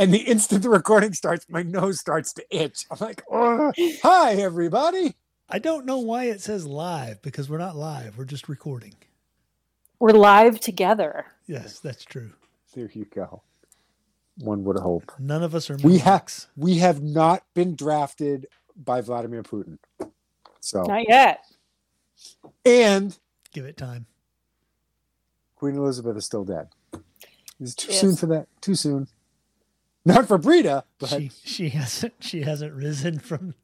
And the instant the recording starts, my nose starts to itch. I'm like, oh, hi, everybody. I don't know why it says live because we're not live. We're just recording. We're live together. Yes, that's true. There you go. One would hope. None of us are. We have we have not been drafted by Vladimir Putin. So Not yet. and Give it time. Queen Elizabeth is still dead. It's too Yes. soon for that. Too soon. Not for Breda, but She she hasn't she hasn't risen from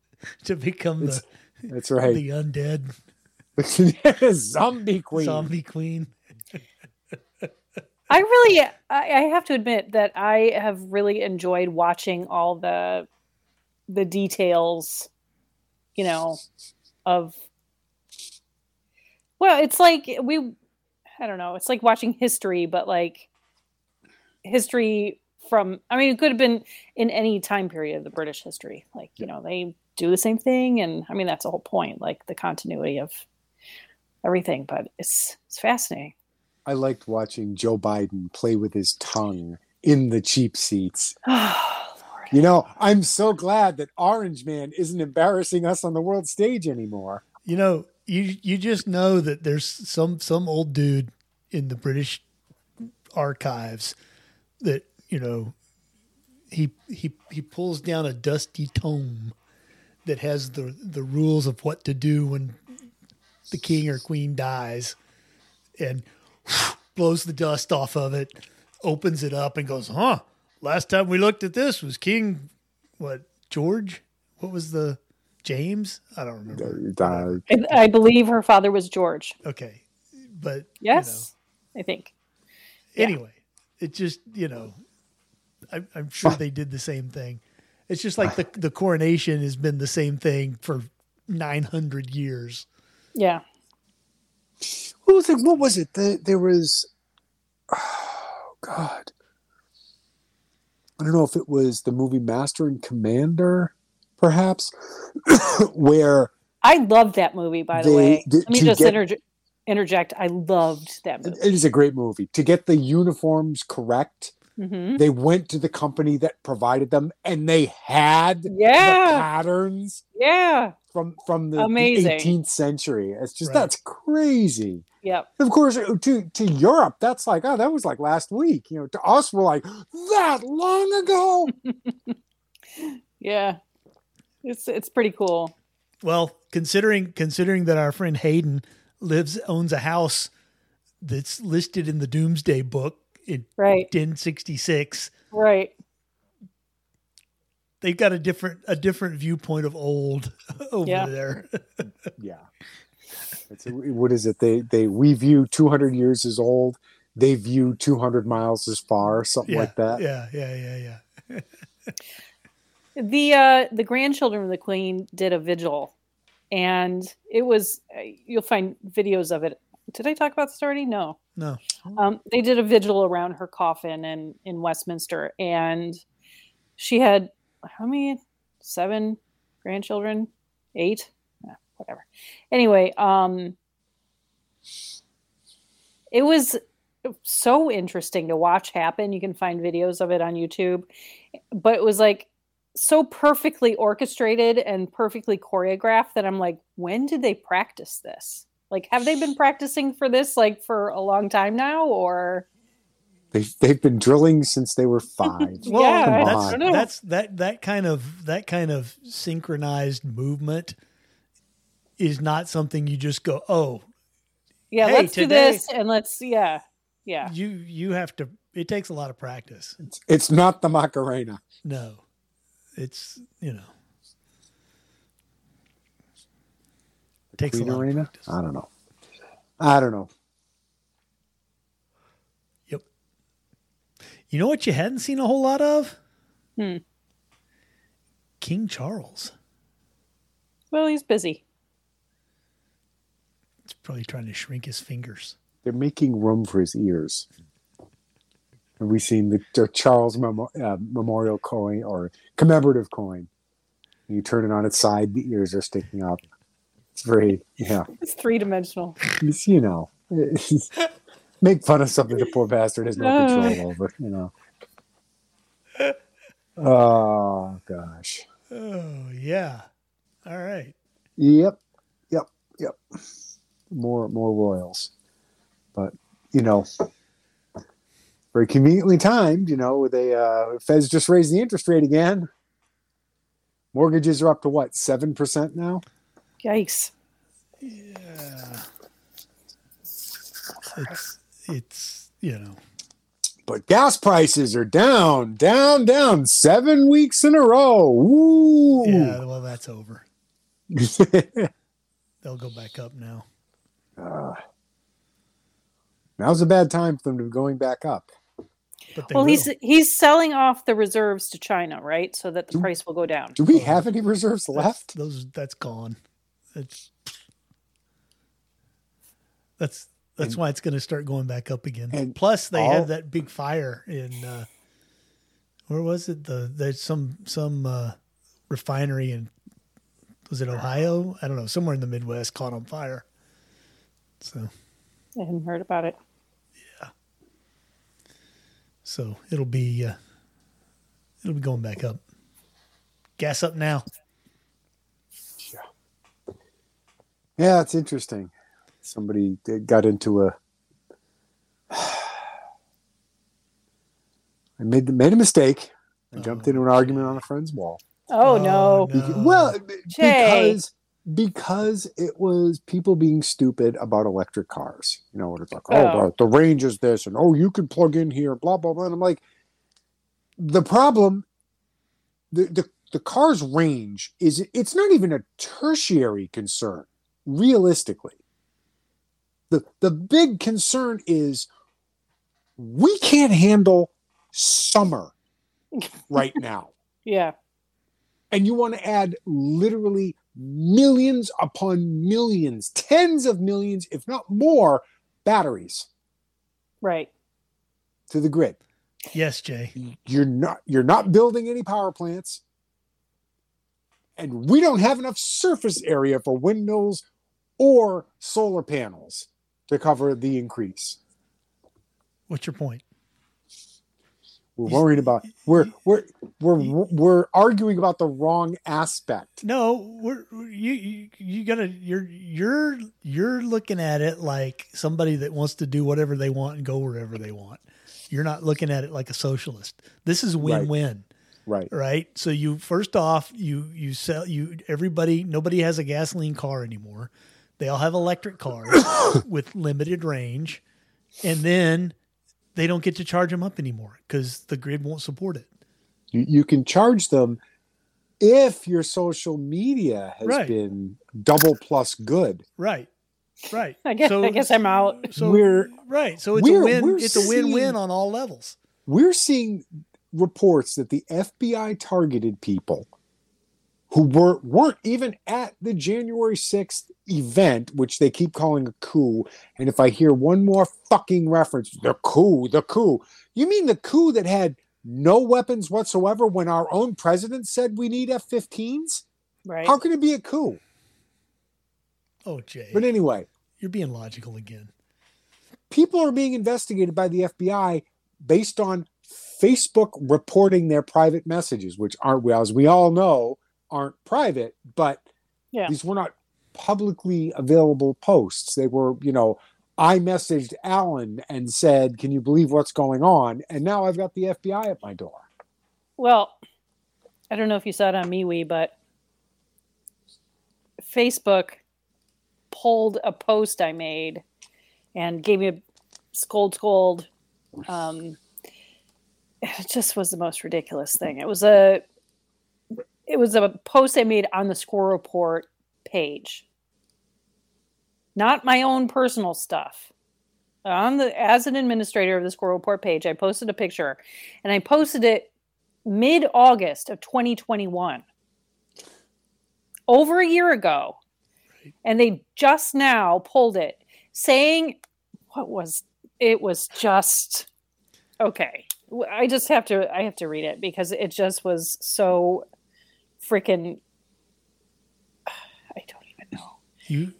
to become the that's right. the undead Zombie Queen. zombie queen. I really, I, I have to admit that I have really enjoyed watching all the, the details, you know, of. Well, it's like we, I don't know. It's like watching history, but like history from. I mean, it could have been in any time period of the British history. Like you know, they do the same thing, and I mean that's the whole point, like the continuity of everything. But it's it's fascinating. I liked watching Joe Biden play with his tongue in the cheap seats. Oh, you know, I'm so glad that Orange Man isn't embarrassing us on the world stage anymore. You know, you you just know that there's some some old dude in the British archives that you know he he he pulls down a dusty tome that has the the rules of what to do when the king or queen dies and blows the dust off of it opens it up and goes huh last time we looked at this was king what george what was the james i don't remember I, I believe her father was George. okay but you know, Yes, I think. Yeah. anyway, it just you know, I'm, I'm sure they did the same thing. It's just like the the coronation has been the same thing for 900 years. Yeah. what was it? What was it? The, there was, oh God, I don't know if it was the movie Master and Commander, perhaps, where I loved that movie, by the They- way. the- Let me just get- interj- interject. I loved that movie. it is a great movie. To get the uniforms correct, hmm they went to the company that provided them, and they had the patterns Yeah. from from the, the 18th century. It's just Right. that's crazy. Yep. Of course, uh, to to Europe, that's like, oh, that was like last week. You know, to us, we're like that long ago. Yeah. It's it's pretty cool. Well, considering considering that our friend Hayden lives owns a house that's listed in the Domesday Book in Right. 1066, Right. they've got a different a different viewpoint of old over Yeah. there. yeah, it's a, what is it? They they we view two hundred years as old. They view two hundred miles as far, something yeah, like that. yeah, yeah, yeah, yeah. The uh the grandchildren of the queen did a vigil and it was uh, you'll find videos of it. Did I talk about this already? No. No, um, they did a vigil around her coffin in in Westminster, and she had how many? Seven grandchildren, eight, whatever. Anyway, um, it was so interesting to watch happen. You can find videos of it on YouTube, but it was like so perfectly orchestrated and perfectly choreographed that I'm like, when did they practice this? Like, have they been practicing for this like for a long time now, or They've, they've been drilling since they were five. Well, Yeah, Come that's, on. that's that that kind of that kind of synchronized movement is not something you just go, oh, yeah, Hey, let's do this and let's yeah, yeah. you you have to. It takes a lot of practice. It's, it's not the Macarena. No, it's you know, it takes Queen a lot. Of Arena? practice. I don't know. I don't know. Yep. You know what you hadn't seen a whole lot of? Hmm. King Charles. Well, he's busy. He's probably trying to shrink his fingers. They're making room for his ears. Have we seen the, the Charles Memo- uh, Memorial coin or commemorative coin? You turn it on its side, the ears are sticking up. It's very, yeah, It's three dimensional. it's, you know, make fun of something the poor bastard has no Uh. control over, you know. Oh gosh. Oh yeah. All right. Yep. Yep. Yep. More more royals. But you know very conveniently timed, you know, they uh Feds just raised the interest rate again. Mortgages are up to what, seven percent now? Yikes. Yeah. It's it's you know But gas prices are down, down, down seven weeks in a row. Ooh. yeah. Well, that's over. They'll go back up now. Uh, now's a bad time for them to be going back up. But Well, will. he's he's selling off the reserves to China, right? So that the Do- price will go down. Do we have any reserves That's- left? Those that's gone. It's that's that's And- why it's going to start going back up again. and Plus, they all- had that big fire in uh, where was it? The there's some some uh, refinery in was it Ohio? I don't know. Somewhere in the Midwest caught on fire. So I hadn't heard about it. Yeah. So it'll be uh, it'll be going back up. Gas up now. Yeah, it's interesting. Somebody got into a. I made made a mistake. I jumped Oh, into an argument on a friend's wall. Oh, Oh, no. no. Well, b- Jay. because because it was people being stupid about electric cars. You know, what it's like, oh, Oh. the, the range is this, and oh, you can plug in here, blah blah blah. And I'm like, the problem, the the the car's range is it's not even a tertiary concern, realistically. The the big concern is we can't handle summer right now Yeah. and you want to add literally millions upon millions, tens of millions, if not more, batteries Right. to the grid. Yes, Jay. You're not you're not building any power plants. And we don't have enough surface area for windmills or solar panels to cover the increase. What's your point? We're worried about we're we're we're we're arguing about the wrong aspect. No, we're you you, you gotta you're you're you're looking at it like somebody that wants to do whatever they want and go wherever they want. You're not looking at it like a socialist. This is win-win, Right. right? So you first off, you you sell you everybody nobody has a gasoline car anymore. They all have electric cars with limited range, and then they don't get to charge them up anymore because the grid won't support it. You, you can charge them if your social media has Right. been double plus good. Right. Right. I guess- I guess I'm out. So We're- right. So it's a win. It's a win-win seeing- on all levels. We're seeing reports that the FBI targeted people who were weren't even at the January 6th event, which they keep calling a coup. And if I hear one more fucking reference, the coup, the coup. You mean the coup that had no weapons whatsoever when our own president said we need F-15s? Right. How can it be a coup? Oh, Jay, But anyway, you're being logical again. people are being investigated by the FBI based on Facebook reporting their private messages, which aren't, well, as we all know, aren't private, but Yeah. these were not publicly available posts. They were, you know, I messaged Alan and said, Can you believe what's going on? And now I've got the FBI at my door. Well, I don't know if you saw it on MeWe, but Facebook pulled a post I made and gave me a scold scold. Um, it just was the most ridiculous thing. It was a it was a post I made on the Squirrel Report page, not my own personal stuff. On the as an administrator of the Squirrel Report page, I posted a picture, and I posted it mid August of 2021, over a year ago. Right. And they just now pulled it, saying, what was it? Was just okay. I just have to, I have to read it because it just was so freaking. I don't even know. You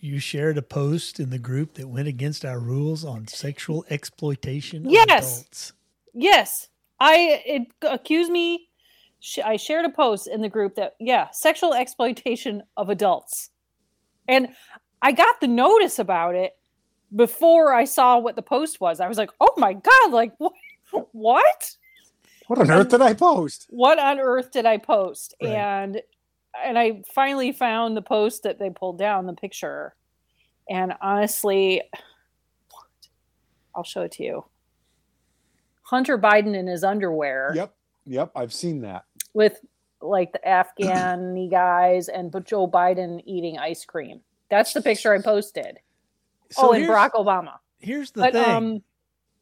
you shared a post in the group that went against our rules on sexual exploitation of Yes. adults. Yes, I it accused me I shared a post in the group that yeah, sexual exploitation of adults, and I got the notice about it before I saw what the post was. I was like, oh my god, like what? What? What on earth did I post? What on earth did I post? Right. And and I finally found the post that they pulled down the picture, and honestly, I'll show it to you. Hunter Biden in his underwear Yep, yep, I've seen that. with like the Afghani guys and but Joe Biden eating ice cream. That's the picture I posted. So oh, and Barack Obama. Here's the But thing. um,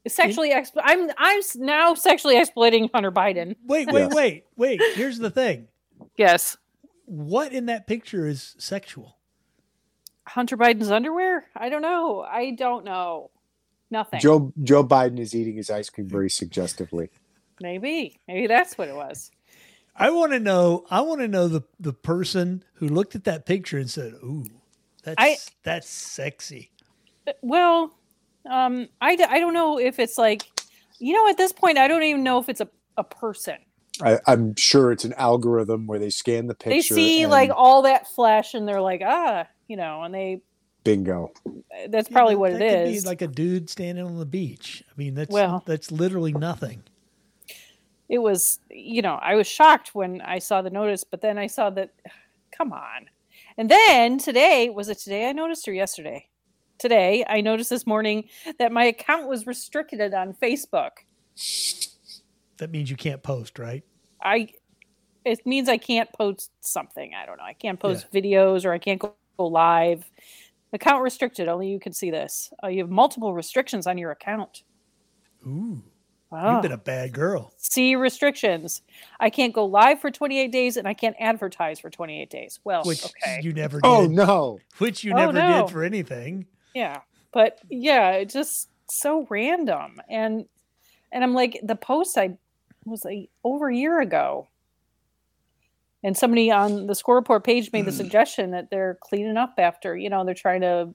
sexually expl- I'm I'm now sexually exploiting Hunter Biden. wait, wait, Yes. wait, wait. Here's the thing. Yes, What in that picture is sexual? Hunter Biden's underwear. I don't know. I don't know. Nothing. Joe Joe Biden is eating his ice cream very suggestively. Maybe maybe that's what it was. I want to know. I want to know the the person who looked at that picture and said, "Ooh, that's I- that's sexy." Uh, Well, um, I, I don't know if it's like, you know, at this point, I don't even know if it's a, a person. I, I'm sure it's an algorithm where they scan the picture. they see and like all that flesh and they're like, ah, you know, and they, bingo. that's probably Yeah, what that it could is. Be like a dude standing on the beach. I mean, that's Well- that's literally nothing. it was, you know, I was shocked when I saw the notice, but then I saw that, come on. And then today, was it today I noticed or yesterday? Today, I noticed this morning that my account was restricted on Facebook. That means you can't post, right? I it means I can't post something. I don't know. I can't post videos or I can't go, go live. Account restricted. Only you can see this. Uh, you have multiple restrictions on your account. Ooh, Wow. you've been a bad girl. see restrictions. I can't go live for 28 days and I can't advertise for 28 days. Well, Which okay. you never did. Oh no. Which you Oh, never no. did for anything. Yeah. But yeah, it's just so random. And and I'm like the post I was like over a year ago. And somebody on the Squirrel Report page made the hmm. suggestion that they're cleaning up after, you know, they're trying to,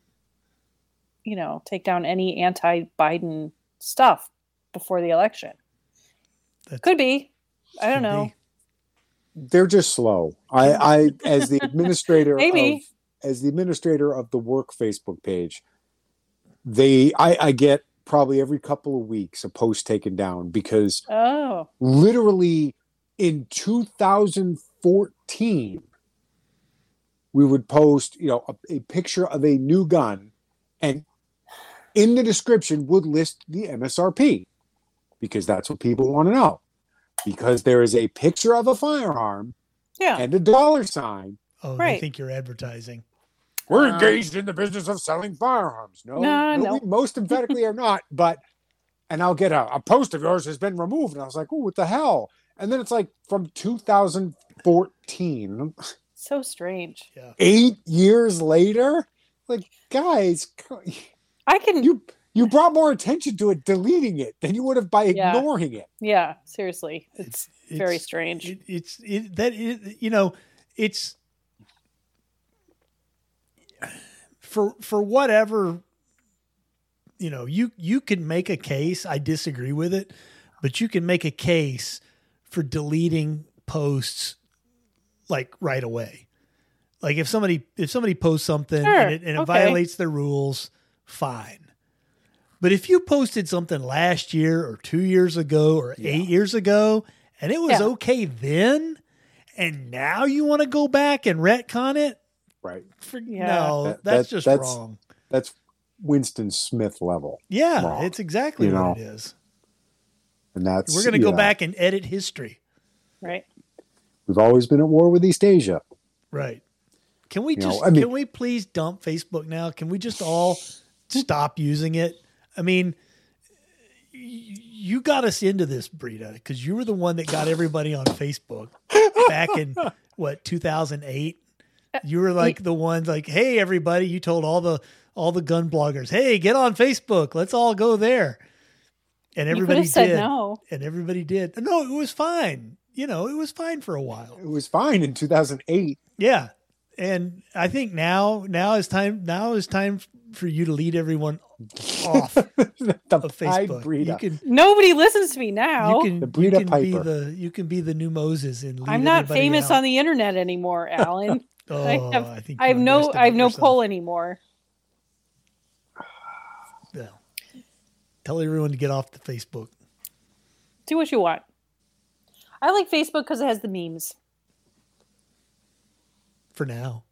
you know, take down any anti Biden stuff before the election. That's- Could be. I don't know. be. They're just slow. I, I as the administrator Maybe. As the administrator of the work Facebook page, they I, I get probably every couple of weeks a post taken down because Oh. literally in 2014 we would post you know a, a picture of a new gun and in the description would list the msrp because that's what people want to know because there is a picture of a firearm Yeah. and a dollar sign Oh, they think you're advertising. we're Um, engaged in the business of selling firearms no No, no. we most emphatically are not but and i'll get a, a post of yours has been removed and i was like oh what the hell and then it's like from 2014 So strange. Yeah. eight years later like guys I can you you brought more attention to it deleting it than you would have by Yeah. ignoring it yeah, seriously. It's, very It's- strange. It, it's it, that it, you know it's for for whatever you know you you can make a case. I disagree with it, but you can make a case for deleting posts like right away. Like if somebody if somebody posts something Sure, and it, and it okay. violates the rules, fine. But if you posted something last year or two years ago or eight years ago and it was Yeah. okay then, and now you want to go back and retcon it, right for, Yeah. no, That- that's that- just that's- wrong. that's winston smith level Yeah, wrong, it's exactly you what it is. and that's We're going to go yeah, back and edit history. right. we've always been at war with east asia Right. Can we You know, just I mean- can we please dump Facebook now? Can we just all stop using it? I mean, you got us into this, Breda, because you were the one that got everybody on Facebook back in what 2008. You were like the ones like, "Hey, everybody!" You told all the all the gun bloggers, "Hey, get on Facebook. Let's all go there." And You could everybody have said did, no. and everybody did. No, it was fine. You know, it was fine for a while. it was fine in 2008 Yeah. And I think now now is time now is time for you to lead everyone off the of Facebook. Breda. You can Nobody listens to me now. you can The you Breda can be the you can be the new Moses and lead I'm not famous out. on the internet anymore, Alan. Oh, I have- I think I have no I have no yourself. pull anymore. Yeah. Tell everyone to get off the Facebook. Do what you want. I like Facebook because it has the memes. For now,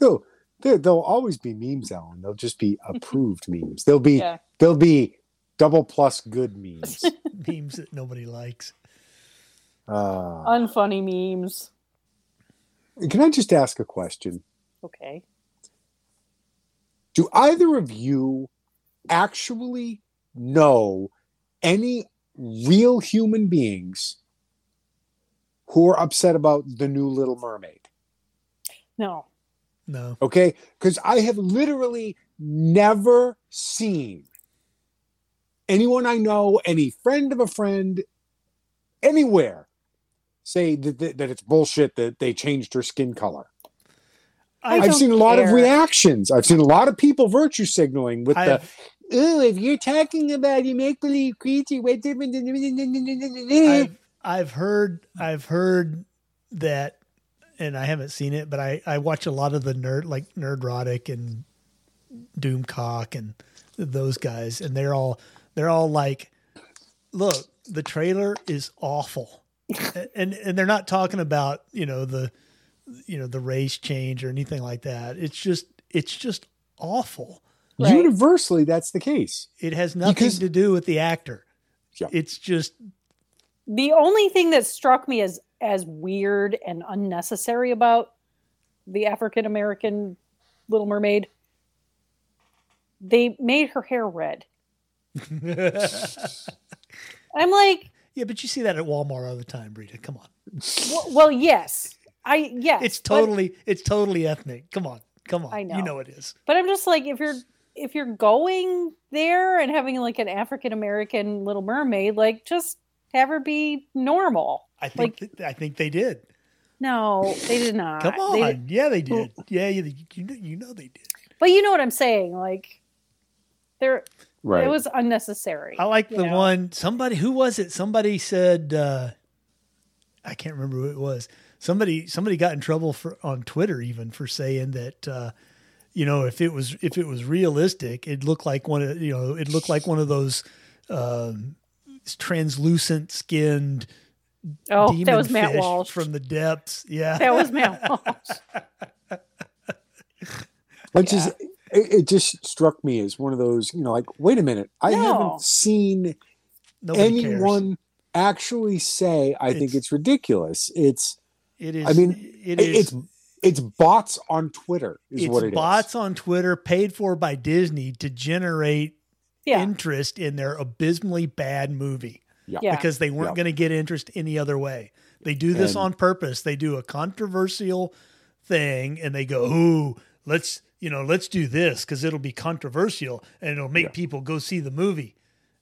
No, there, there'll always be memes, Alan. They'll just be approved memes. They'll be Yeah. they'll be double plus good memes. memes that nobody likes. Uh, Unfunny memes. Can I just ask a question? Okay. Do either of you actually know any real human beings who are upset about the new Little Mermaid? No. No, Okay, because I have literally never seen anyone I know, any friend of a friend, anywhere say that, that, that it's bullshit that they changed her skin color. I I've seen a lot of reactions. I've seen a lot of people virtue signaling with the, I've, oh, if you're talking about a make believe creature, what different. I've I've heard I've heard that, and I haven't seen it, but I I watch a lot of the nerd like Nerdrotic and Doomcock and those guys, and they're all they're all like, look, the trailer is awful, and and they're not talking about you know the you know the race change or anything like that. It's just it's just awful. Right. Universally, that's the case. It has nothing Because- to do with the actor. Yeah. It's just The only thing that struck me as as weird and unnecessary about the African American Little Mermaid, they made her hair red. I'm like, Yeah, but you see that at Walmart all the time, Breda. Come on. well, well yes, I yes, It's totally it's totally ethnic. Come on. Come on. I know. You know it is. But I'm just like, if you're if you're going there and having like an African American Little Mermaid, like just have her be normal. I think th- I think they did. No, they did not. Come They on. did- yeah, they did. Yeah, you, you know you know they did. but you know what I'm saying? Like, there Right. it was unnecessary. I like the know? one somebody who was it? Somebody said uh I can't remember who it was. Somebody somebody got in trouble for on Twitter even for saying that uh you know if it was if it was realistic it looked like one of you know it looked like one of those um translucent skinned Oh, demon that was Matt Walsh. from the depths. Yeah. that was Matt Walsh. Which is it, it just struck me as one of those, you know, like, wait a minute, I No. haven't seen Nobody cares. anyone actually say I think It's- it's ridiculous. It's It is I mean, it it- is it's it's bots on Twitter is it's what it is. bots on Twitter paid for by Disney to generate Yeah, interest in their abysmally bad movie yeah. because they weren't Yeah. going to get interest any other way. They do this And- on purpose. They do a controversial thing and they go, "Ooh, let's, you know, let's do this cuz it'll be controversial and it'll make Yeah. people go see the movie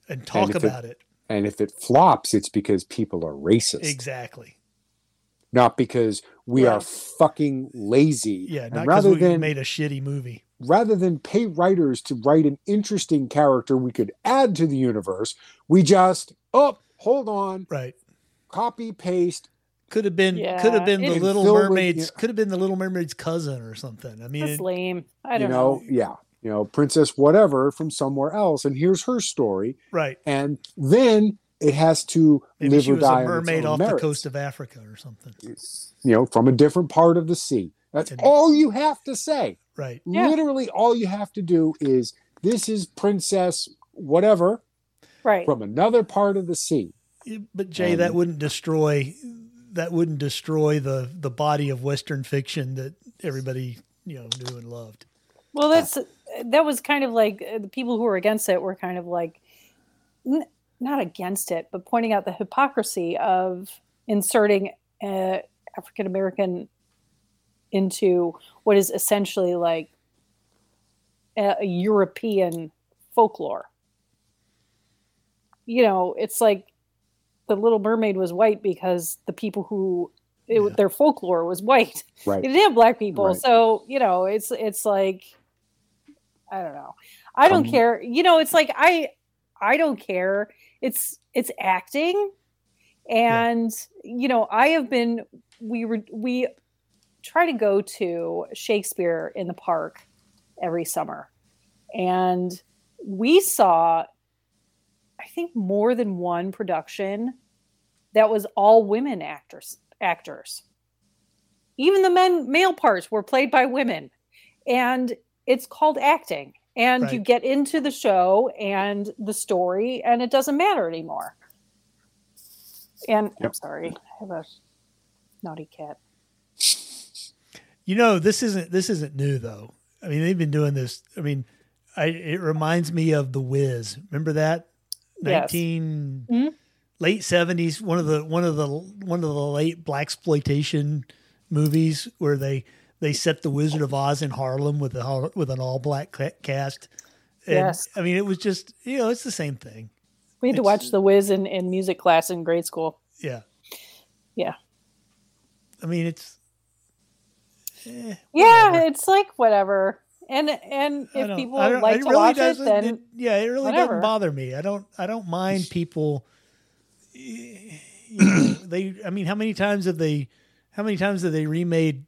and talk it- about it. And if it flops, it's because people are racist, Exactly. not because we are fucking lazy. Yeah, not rather we than made a shitty movie. rather than pay writers to write an interesting character we could add to the universe, we just oh hold on, Right. copy paste. Could have been Yeah, could have been the Little Fill with- Mermaid's yeah. could have been the Little Mermaid's cousin or something. I mean, That's it- lame. I don't know, know. yeah, you know, princess whatever from somewhere else, and here's her story, right. and then it has to Maybe live she or was die a mermaid off merits. the coast of Africa or something. you know, from a different part of the sea. That's And- all you have to say. Right. Yeah. Literally, all you have to do is this is princess whatever Right. from another part of the sea. But Jay, that wouldn't destroy that wouldn't destroy the the body of Western fiction that everybody you know knew and loved. Well, that's that was kind of like uh, the people who were against it were kind of like n- not against it, but pointing out the hypocrisy of inserting uh, African American into what is essentially like a, a European folklore. You know, it's like the Little Mermaid was white because the people who it, Yeah. their folklore was white Right. they didn't have black people Right. so you know it's it's like i don't know I don't Come- care. You know, it's like I I don't care. It's it's acting. And you know, I have been we were we try to go to Shakespeare in the park every summer. And we saw I think more than one production that was all women actors actors. Even the men male parts were played by women. And it's called acting. And you get into the show and the story and it doesn't matter anymore. And I'm sorry, I have a naughty cat. You know, this isn't this isn't new though. I mean, they've been doing this. I mean, I it reminds me of The Wiz. Remember that? Yes. 19 Mhm. late 70s, one of the one of the one of the late black exploitation movies where they they set the Wizard of Oz in Harlem with a with an all black cast. And, Yes. I mean, it was just, you know, it's the same thing. We had to watch The Wiz in, in music class in grade school. Yeah. Yeah. I mean, it's eh, Yeah, it's like whatever. And and if people I like it to really watch it, doesn't- then yeah, it really whatever. doesn't bother me. I don't I don't mind people. You know, they I mean, how many times have they? How many times have they remade?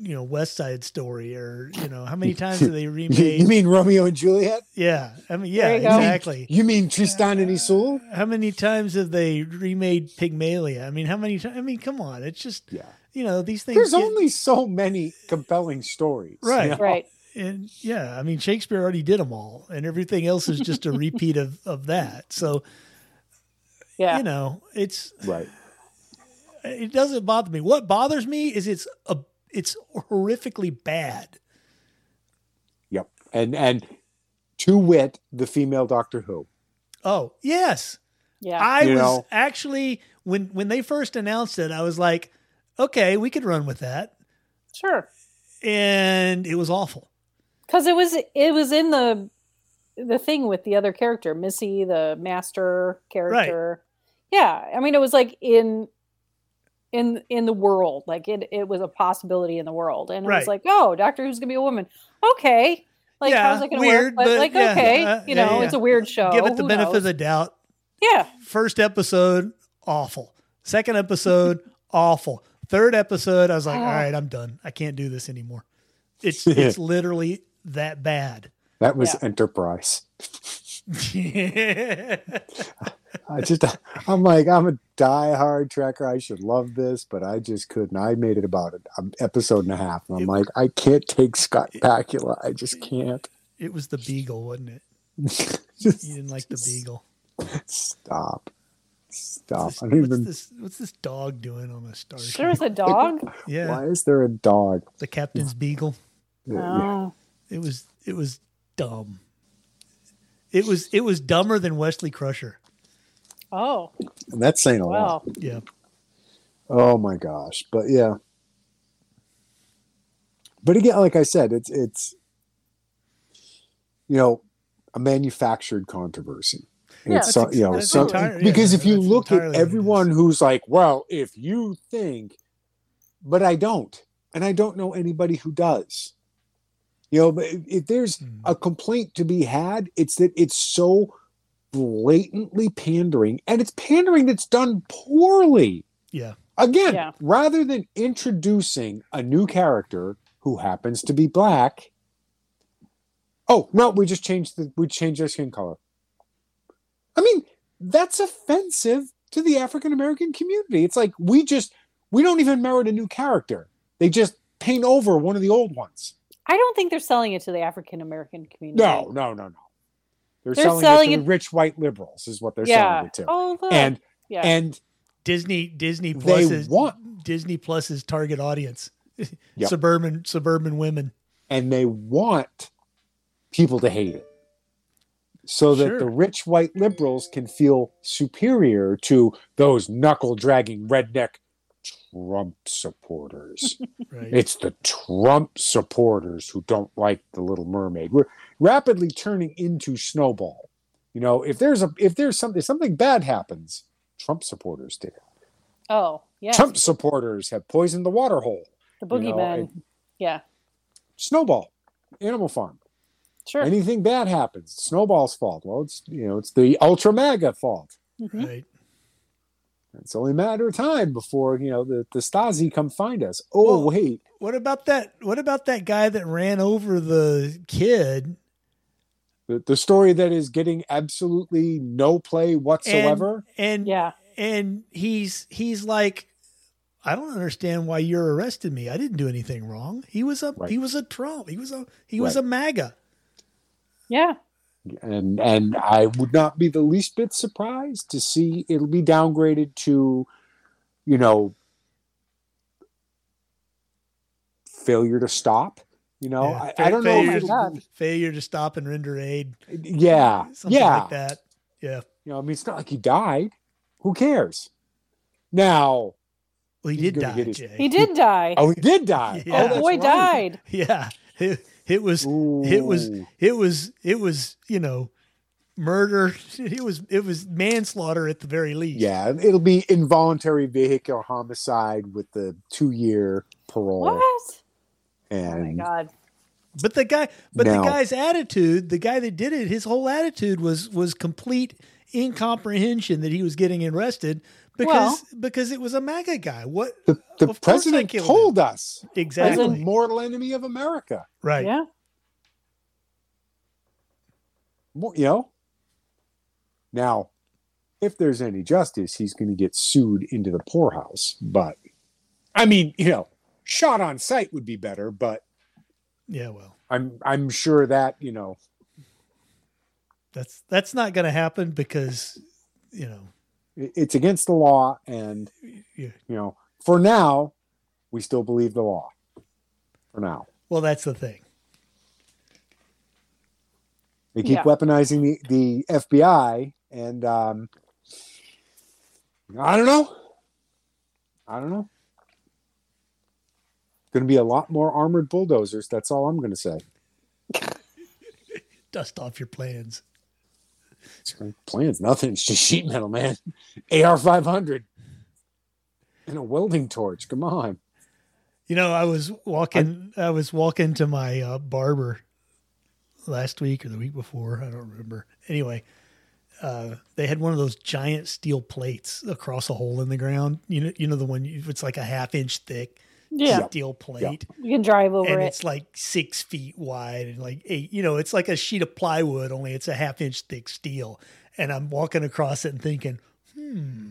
You know, West Side Story, or you know, how many times have they remade? you mean Romeo and Juliet? yeah, I mean, yeah, you go. exactly. You mean Tristan and Isolde? Uh, how many times have they remade Pygmalion? I mean, how many times? I mean, come on, it's just Yeah. you know these things. There's get- only so many compelling stories. you Right. know? right. And yeah, I mean Shakespeare already did them all, and everything else is just a repeat of of that. So Yeah. you know, it's Right. it doesn't bother me. What bothers me is it's a it's horrifically bad. Yep. And and to wit, the female Doctor Who. Oh yes, yeah. I You was know. actually when when they first announced it, I was like, okay, we could run with that, sure. and it was awful. Because it was it was in the the thing with the other character, Missy, the master character. Yeah. I mean it was like in in in the world. Like it it was a possibility in the world. And it Right. was like, oh, Doctor Who's gonna be a woman. Okay. Like Yeah, how's it gonna weird, work? But, but like, yeah, okay, uh, you know, yeah. it's a weird show. Give it the Who benefit of the doubt. Yeah. First episode, awful. Second episode, awful. Third episode, I was like, all right, I'm done. I can't do this anymore. It's it's literally that bad. That was Yeah. Enterprise. I just I'm like I'm a diehard Trekker. I should love this, but I just couldn't. I made it about an um, episode and a half, and I'm like, I can't take Scott Bakula. I just can't. it was the beagle, wasn't it? Just You didn't like the beagle. stop, stop. What's, I don't what's even. this? What's this dog doing on a starship? There was a dog. yeah, Why is there a dog? the captain's beagle. Yeah. Oh. It was it was dumb. It was it was dumber than Wesley Crusher. Oh. And that's saying a lot. Yeah, Oh my gosh. But yeah. But again, like I said, it's it's you know, a manufactured controversy. Yeah, It's so, that's you know, so, entire- because yeah, if you look at entirely what it everyone who's like, well, if you think, but I don't, and I don't know anybody who does. You know, but if, if there's Hmm. a complaint to be had, it's that it's so blatantly pandering, and it's pandering that's done poorly. yeah, Again, Yeah. rather than introducing a new character who happens to be black, oh no, we just changed the we changed their skin color. I mean, that's offensive to the African American community. It's like we just we don't even merit a new character. They just paint over one of the old ones. I don't think they're selling it to the African American community. No, no, no, no. They're, They're selling, selling it to it- rich white liberals, is what they're yeah. selling it to. Oh, look. and yeah. and Disney Disney They Plus is want- Disney Plus's target audience. Yep. Suburban suburban women. and they want people to hate it so that Sure. the rich white liberals can feel superior to those knuckle dragging redneck Trump supporters. Right. it's the Trump supporters who don't like the Little Mermaid. We're rapidly turning into Snowball. You know, if there's a if there's something if something bad happens, Trump supporters did it. oh, yeah. Trump supporters have poisoned the water hole. the you know, boogeyman. yeah. Snowball, Animal Farm. Sure. Anything bad happens, Snowball's fault. Well, it's you know it's the Ultra MAGA fault. Mhm. Right. It's only a matter of time before you know the the Stasi come find us. Oh Well- wait, What about that? What about that guy that ran over the kid? the, the story that is getting absolutely no play whatsoever. And Yeah. and he's he's like, I don't understand why you're arresting me. I didn't do anything wrong. He was a Right. he was a Trump. He was a he was a MAGA. Yeah. And and I would not be the least bit surprised to see it'll be downgraded to, you know, failure to stop. You know, Yeah. I, I don't know. failure, If my it'll- God. failure to stop and render aid. yeah, Something yeah. like that. Yeah. You know, I mean, it's not like he died. Who cares? Now, Well, he did die, his- Jay. He did die. oh, he did die. Yeah. Oh, that's Boy right. died. Yeah. It, it was it was it was it was, you know, murder. It was it was manslaughter at the very least. Yeah, it'll be involuntary vehicular homicide with the two-year parole. What? Oh my God. But the guy, but Now- the guy's attitude, the guy that did it, his whole attitude was was complete incomprehension that he was getting arrested because because it was a MAGA guy. What the, the Of course I president killed told us he's exactly? the mortal enemy of America. right. Yeah. Mo- You know. Now, if there's any justice, he's going to get sued into the poorhouse. But, I mean, you know, shot on sight would be better. But Yeah. Well, I'm I'm sure that you know that's that's not going to happen because you know. It- it's against the law, and Yeah. you know, for now, we still believe the law. For now, Well, that's the thing. they keep Yeah. weaponizing the the FBI, and um, I don't know. I don't know. Going to be a lot more armored bulldozers. That's all I'm going to say. Dust off your plans. It's great plans, nothing. It's just sheet metal, man. AR 500 and a welding torch. Come on. You know, I was walking. I, was walking to my uh, barber last week or the week before. I don't remember. Anyway, uh, they had one of those giant steel plates across a hole in the ground. You know, you know the one. You, it's like a half inch thick Yeah. steel plate, You can drive over and it. it's like six feet wide and like eight. You know, it's like a sheet of plywood, only it's a half inch thick steel. And I'm walking across it and thinking, hmm,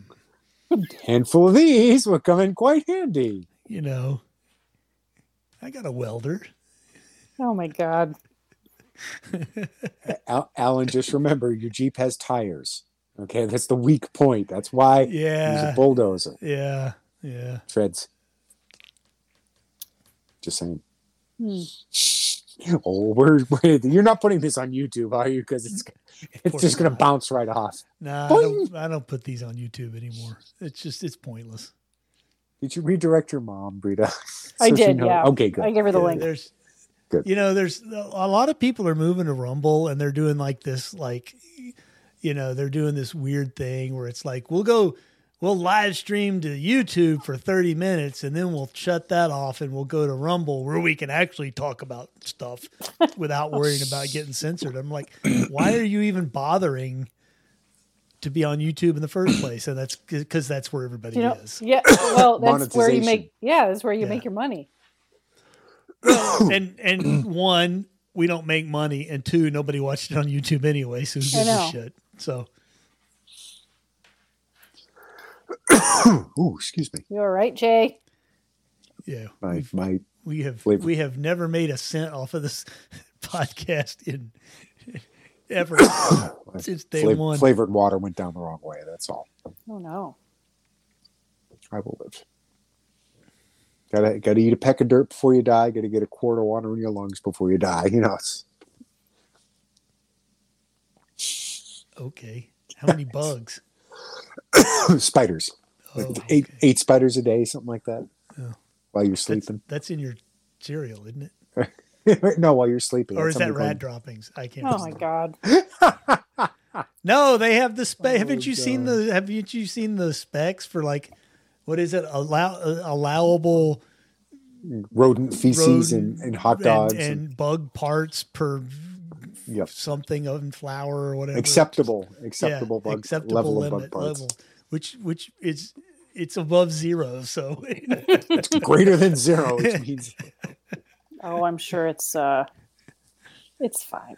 A Handful of these would come in quite handy. you know, I got a welder. Oh my God. Al- Alan, just remember your Jeep has tires. Okay, that's the weak point. That's why use Yeah, a bulldozer. yeah, yeah. Treads. Just saying. Hmm. Oh, we're, we're you're not putting this on YouTube, are you? Because it's it's just gonna bounce right off. Nah, I don't, I don't put these on YouTube anymore. It's just it's pointless. Did you redirect your mom, Breda? I So she did, knows- yeah. Okay, good. I gave her the Yeah, link. There's, Good. you know, there's a lot of people are moving to Rumble and they're doing like this, like, you know, they're doing this weird thing where it's like we'll go, we'll live stream to YouTube for 30 minutes and then we'll shut that off and we'll go to Rumble where we can actually talk about stuff without oh, worrying about getting censored. I'm like, why are you even bothering? To be on YouTube in the first place, and that's because that's where everybody You know, is. yeah. Well, that's where you make. Yeah, that's where you Yeah. make your money. and and one, we don't make money, and two, nobody watched it on YouTube anyway, so who gives a shit? So Ooh, excuse me. You're right, Jay? yeah, My we've- my we have flavor. we have never made a cent off of this podcast in ever since day flav- one. flavored water went down the wrong way. That's all. Oh no. I will live. Gotta gotta eat a peck of dirt before you die. Gotta get a quart of water in your lungs before you die. You know, it's Okay, how many bugs? spiders. Like Oh, eight okay. eight spiders a day, something like that. Oh. While you're sleeping. that's in your cereal, isn't it? no, while you're sleeping. Or is that something rat droppings? I can't. Oh my. God. No, they have the spec. Oh, haven't you seen the? Haven't you seen the specs for like, what is it? Allow uh, allowable rodent feces and, rodent and hot dogs. and, and- bug parts per Yep. something on flour or whatever. Acceptable, Yeah, acceptable bug acceptable level of limit bug parts. level, which which is it's above zero. So it's Greater than zero, which means Oh, I'm sure it's uh it's fine.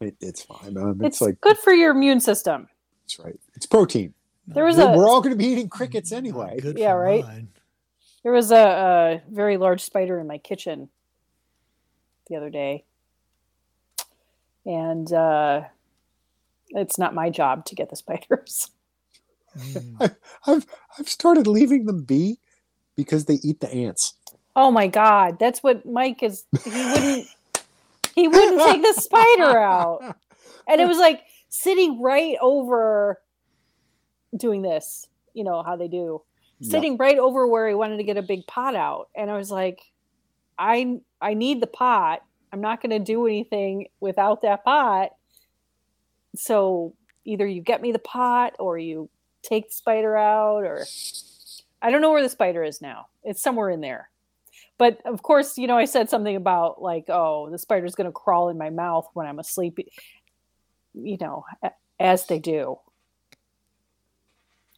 it, it's fine. Um, It's, it's, like good for your immune system. that's right. It's protein. There was We're, a we're all going to be eating crickets anyway. Good Yeah, right? mine. there was a, a very large spider in my kitchen the other day. And uh it's not my job to get the spiders. Mm. I've I've started leaving them be because they eat the ants. Oh my god, that's what Mike is he wouldn't he wouldn't take the spider out. And it was like sitting right over doing this, you know how they do. Sitting right over where he wanted to get a big pot out. And I was like, I I need the pot. I'm not gonna do anything without that pot. So either you get me the pot or you take the spider out or I don't know where the spider is now. It's somewhere in there. But of course, you know, I said something about like, oh, the spider's going to crawl in my mouth when I'm asleep. You know, as they do.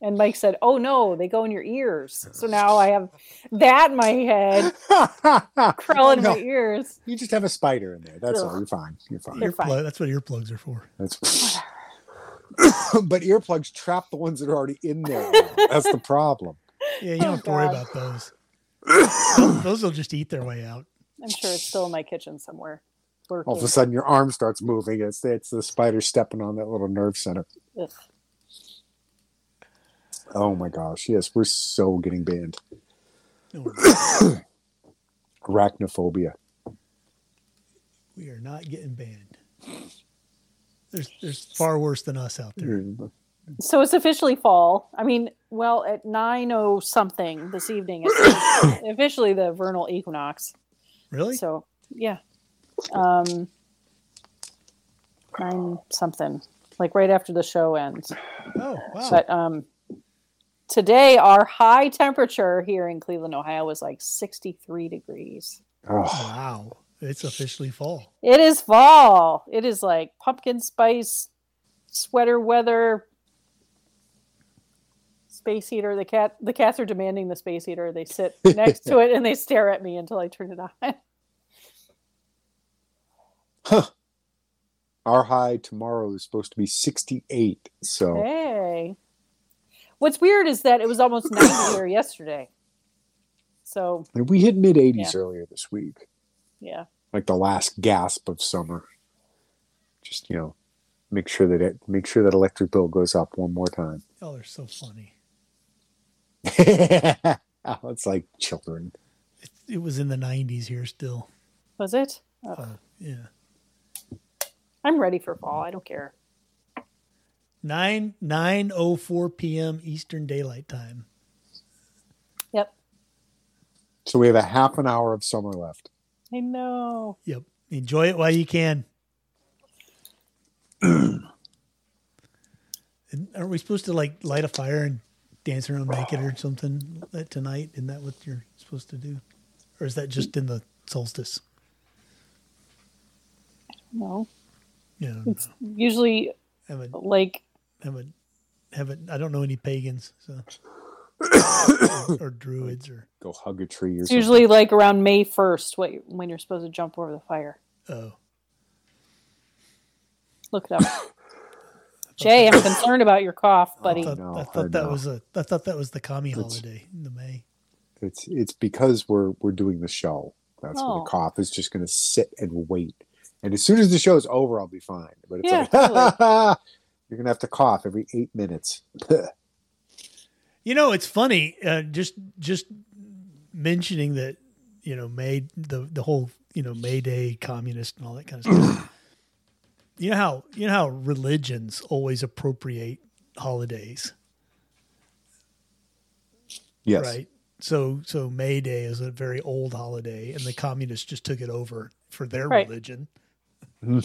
And Mike said, "Oh no, they go in your ears." So now I have that in my head, crawling in No, my ears. you just have a spider in there. That's all. You're fine. You're fine. You're fine. That's what earplugs are for. That's. but earplugs trap the ones that are already in there. That's the problem. Yeah, you don't Oh, have to worry oh, about those. those. Those will just eat their way out. I'm sure it's still in my kitchen somewhere. Lurking. All of a sudden, your arm starts moving. It's it's the spider stepping on that little nerve center. Ugh. Oh my gosh! Yes, we're so getting banned. No. Arachnophobia. we are not getting banned. There's there's far worse than us out there. So it's officially fall. I mean, well, at nine oh something this evening, it's officially the vernal equinox. Really? So yeah, um, nine something, like right after the show ends. oh wow. But um, today our high temperature here in Cleveland, Ohio, was like sixty three degrees. Oh, wow. It's officially fall. It is fall. It is like pumpkin spice sweater weather. Space heater. The cat. The cats are demanding the space heater. They sit next to it and they stare at me until I turn it on. our high tomorrow is supposed to be 68. So Hey. What's weird is that it was almost 90 here yesterday. So, we hit mid 80s Yeah. earlier this week, yeah. like the last gasp of summer. Just you know, make sure that it make sure that electric bill goes up one more time. Oh, they're so funny. oh, it's like children. It, it was in the 90s here still. Was it? Oh, Uh, yeah. I'm ready for fall. I don't care. 9 9:04 p.m. Eastern Daylight Time. Yep. So we have a half an hour of summer left. I know. Yep. Enjoy it while you can. Aren't we supposed to like light a fire and dance around naked or something that tonight? Isn't that what you're supposed to do? Or is that just in the solstice? No. Yeah. I don't It's know. usually like haven't haven't I don't know any pagans, so or, or druids or Go hug a tree or it's something. usually like around May 1st when you're supposed to jump over the fire. oh Look it up. Jay, I'm concerned about your cough, I buddy. thought, No, I I thought that know. was a I thought that was the commie It's- holiday in the May. It's it's because we're we're doing the show. That's where Oh. the cough is just going to sit and wait. And as soon as the show's over, I'll be fine. But it's Yeah, like you're going to have to cough every eight minutes. You know, it's funny. Uh, just just mentioning that, you know, May the the whole you know May Day communist and all that kind of stuff. you know how you know how religions always appropriate holidays, yes. right? So so May Day is a very old holiday, and the communists just took it over for their Right. religion.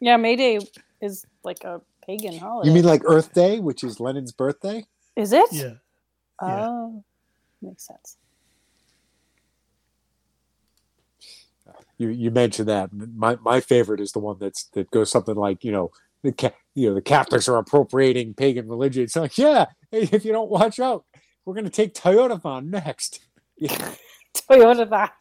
Yeah, May Day is like a pagan holiday. You mean like Earth Day, which is Lenin's birthday? is it? Yeah, oh, yeah. Oh, makes sense. You you mentioned that. My my favorite is the one that's that goes something like you know the ca- you know the Catholics are appropriating pagan religion. It's like yeah, if you don't watch out, we're gonna take Toyotathon next. Yeah, Toyota that.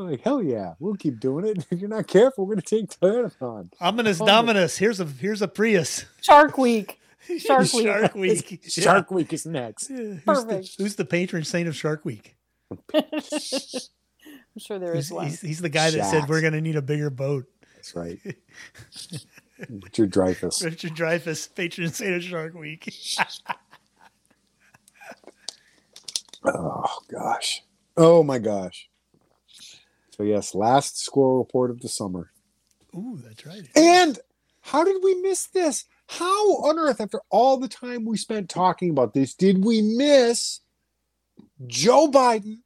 I'm like hell yeah, we'll keep doing it. If you're not careful, we're gonna take Toyotathon. Ominous Oh. Dominus. Here's a here's a Prius. Shark Week. Shark Week. Shark Week. Shark Week is next. Yeah. Who's, the, Perfect. who's the patron saint of Shark Week? I'm sure there is He's, one. he's, he's the guy that said we're going to need a bigger boat. That's right. Richard Dreyfuss. Richard Dreyfuss, patron saint of Shark Week. Oh gosh. Oh my gosh. So yes, last squirrel report of the summer. Ooh, that's right. And how did we miss this? How on earth, after all the time we spent talking about this, did we miss Joe Biden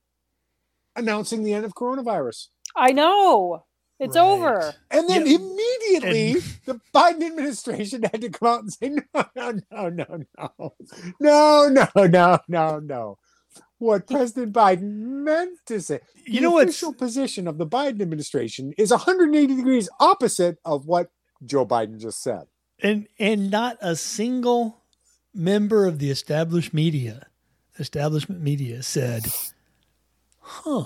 announcing the end of coronavirus? I know. It's Right. over. And then Yeah. immediately And- the Biden administration had to come out and say, no, no, no, no, no, no, no, no, no, no. What President Biden meant to say. You the know what's official position of the Biden administration is 180 degrees opposite of what Joe Biden just said. and and not a single member of the established media, establishment media said, "Huh."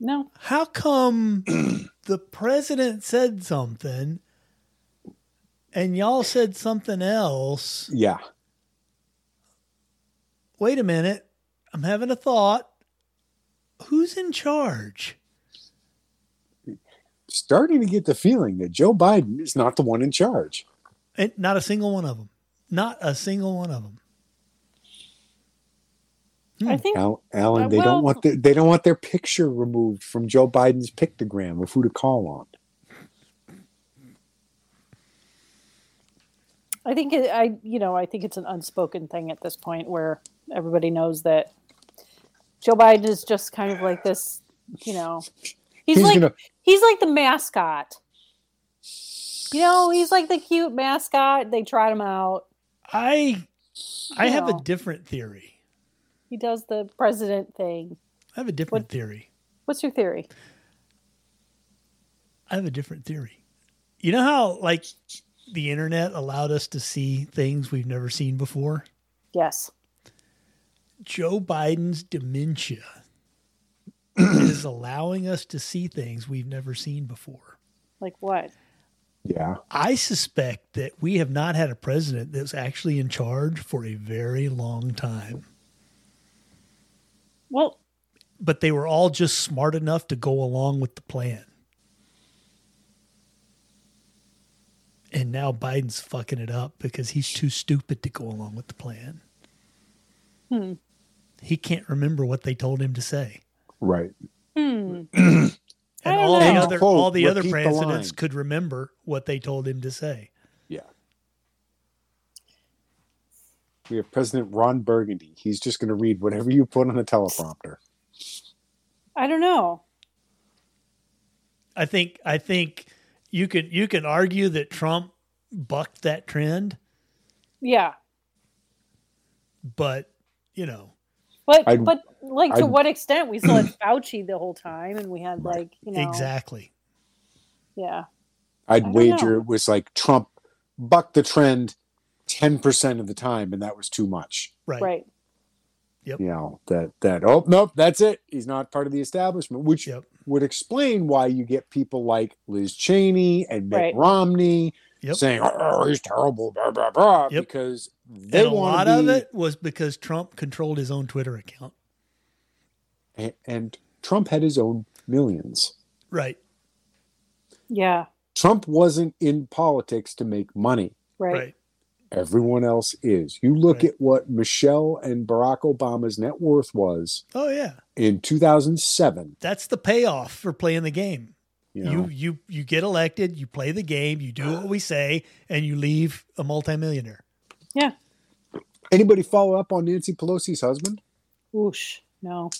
No. How come the president said something and y'all said something else? Yeah. Wait a minute. I'm having a thought. Who's in charge? Starting to get the feeling that Joe Biden is not the one in charge. And not a single one of them. Not a single one of them. I think Al- Alan, Uh, they well- don't want their, they don't want their picture removed from Joe Biden's pictogram of who to call on. I think it, I you know I think it's an unspoken thing at this point where everybody knows that Joe Biden is just kind of like this, you know. He's, He's like gonna he's like the mascot. You know, he's like the cute mascot. They tried him out. I I have a different theory. He does the president thing. I have a different What- theory. What's your theory? I have a different theory. You know how like the internet allowed us to see things we've never seen before? Yes. Joe Biden's dementia is allowing us to see things we've never seen before. Like what? yeah. I suspect that we have not had a president that's actually in charge for a very long time. Well, But they were all just smart enough to go along with the plan. And now Biden's fucking it up because he's too stupid to go along with the plan. hmm. He can't remember what they told him to say. Right. Hmm. And all know. the other Quote, all the other repeat the presidents could remember what they told him to say. Yeah. We have President Ron Burgundy. He's just going to read whatever you put on the teleprompter. I don't know. I think I think you can you can argue that Trump bucked that trend, Yeah. but you know, But I'd- but like to I'd- what extent? We still had Fauci the whole time and we had Right. like, you know exactly. Yeah. I'd wager know. it was like Trump bucked the trend 10% of the time, and that was too much. Right. Right. Yep. You know, that, that, oh, nope, that's it. He's not part of the establishment, which Yep. Would explain why you get people like Liz Cheney and Mitt Right. Romney Yep. saying, oh, he's terrible, blah, blah, blah, Yep. because they and a lot to of it was because Trump controlled his own Twitter account. and, and Trump had his own millions. Right. Yeah. Trump wasn't in politics to make money. Right. Right. Everyone else is. You look Right. at what Michelle and Barack Obama's net worth was Oh yeah. In 2007. That's the payoff for playing the game. You You, know, you you get elected, you play the game, you do what we say, and you leave a multimillionaire. Yeah. Anybody follow up on Nancy Pelosi's husband? Whoosh. No.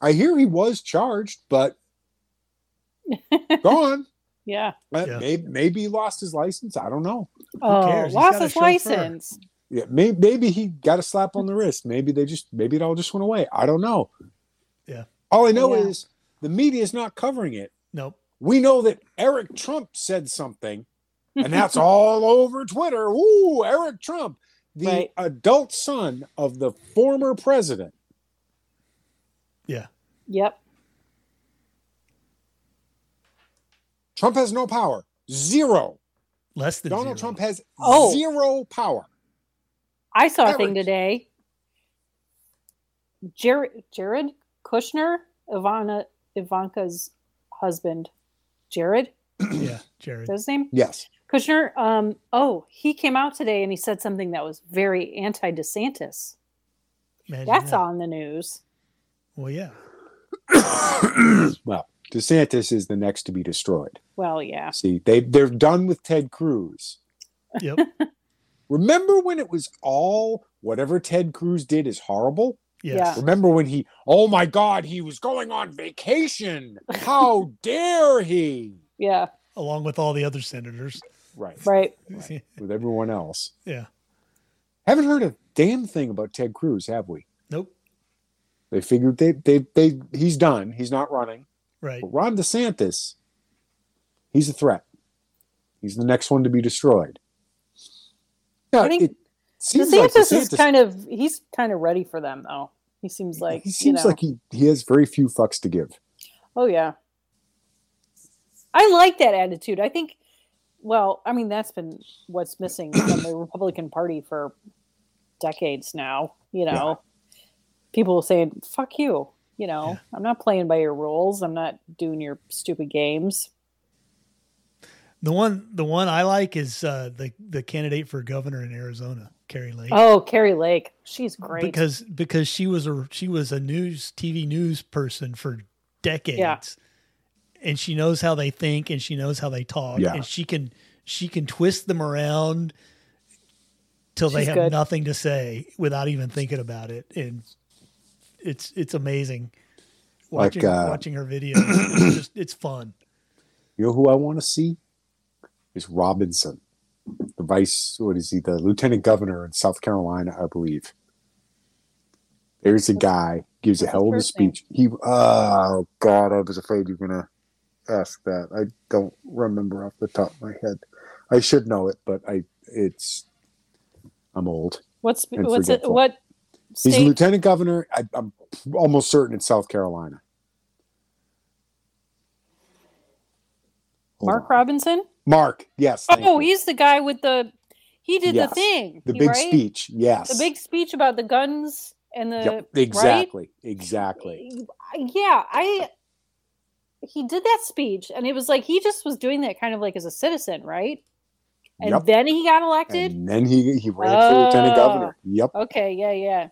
I hear he was charged, but gone. Yeah. Uh, Yeah. Maybe, maybe he lost his license. I don't know. Oh, cares? Lost his license. Yeah, maybe, maybe he got a slap on the wrist. Maybe they just maybe it all just went away. I don't know. Yeah. All I know Yeah. is the media is not covering it. Nope. We know that Eric Trump said something, and that's all over Twitter. Ooh, Eric Trump, the Right. adult son of the former president. Yeah. Yep. Trump has no power. Zero. Less than Donald zero. Trump has Oh. zero power. I saw a thing today. Jared Jared Kushner, Ivana Ivanka's husband. Jared, Yeah, Jared. is that his name? Yes. Kushner. Um, oh, he came out today and he said something that was very anti DeSantis. That's that. on the news. Well, yeah. well, DeSantis is the next to be destroyed. Well, yeah. See, they they're done with Ted Cruz. Yep. Remember when it was all whatever Ted Cruz did is horrible? Yes. Remember when he, oh my God, he was going on vacation. How dare he? Yeah. Along with all the other senators. Right. Right. With everyone else. yeah. Haven't heard a damn thing about Ted Cruz, have we? Nope. They figured they they they he's done. He's not running. Right. But Ron DeSantis, he's a threat. He's the next one to be destroyed. Yeah, I think it seems DeSantis, like is kind of he's kind of ready for them though. He seems like he you seems know, like he, he has very few fucks to give. Oh yeah. I like that attitude. I think well, I mean that's been what's missing from the Republican Party for decades now, you know. People saying, "Fuck you." You know, Yeah. I'm not playing by your rules. I'm not doing your stupid games. The one the one I like is uh, the the candidate for governor in Arizona, Kari Lake. Oh, Kari Lake. She's great. Because because she was a she was a news TV news person for decades. And she knows how they think and she knows how they talk. Yeah. And she can she can twist them around till they have good. nothing to say without even thinking about it. And it's it's amazing Like, watching uh, watching her videos. it's just it's fun. You know who I want to see? Is Robinson, the vice, what is he, the lieutenant governor in South Carolina, I believe. There's a guy, gives a hell of a speech. He, oh God, I was afraid you were going to ask that. I don't remember off the top of my head. I should know it, but I, it's, I'm old. what's what's it? What He's state? lieutenant governor. I, I'm almost certain it's South Carolina. Hold Mark on. Robinson? Mark, yes. Oh, he's the guy with the. He did Yes. the thing. the big right? speech. Yes. The big speech about the guns and the. Yep, exactly. Exactly. Yeah, I. He did that speech, and it was like he just was doing that kind of like as a citizen, right? And Yep. then he got elected. And then he he ran for lieutenant Oh. governor. Yep. okay, yeah, yeah.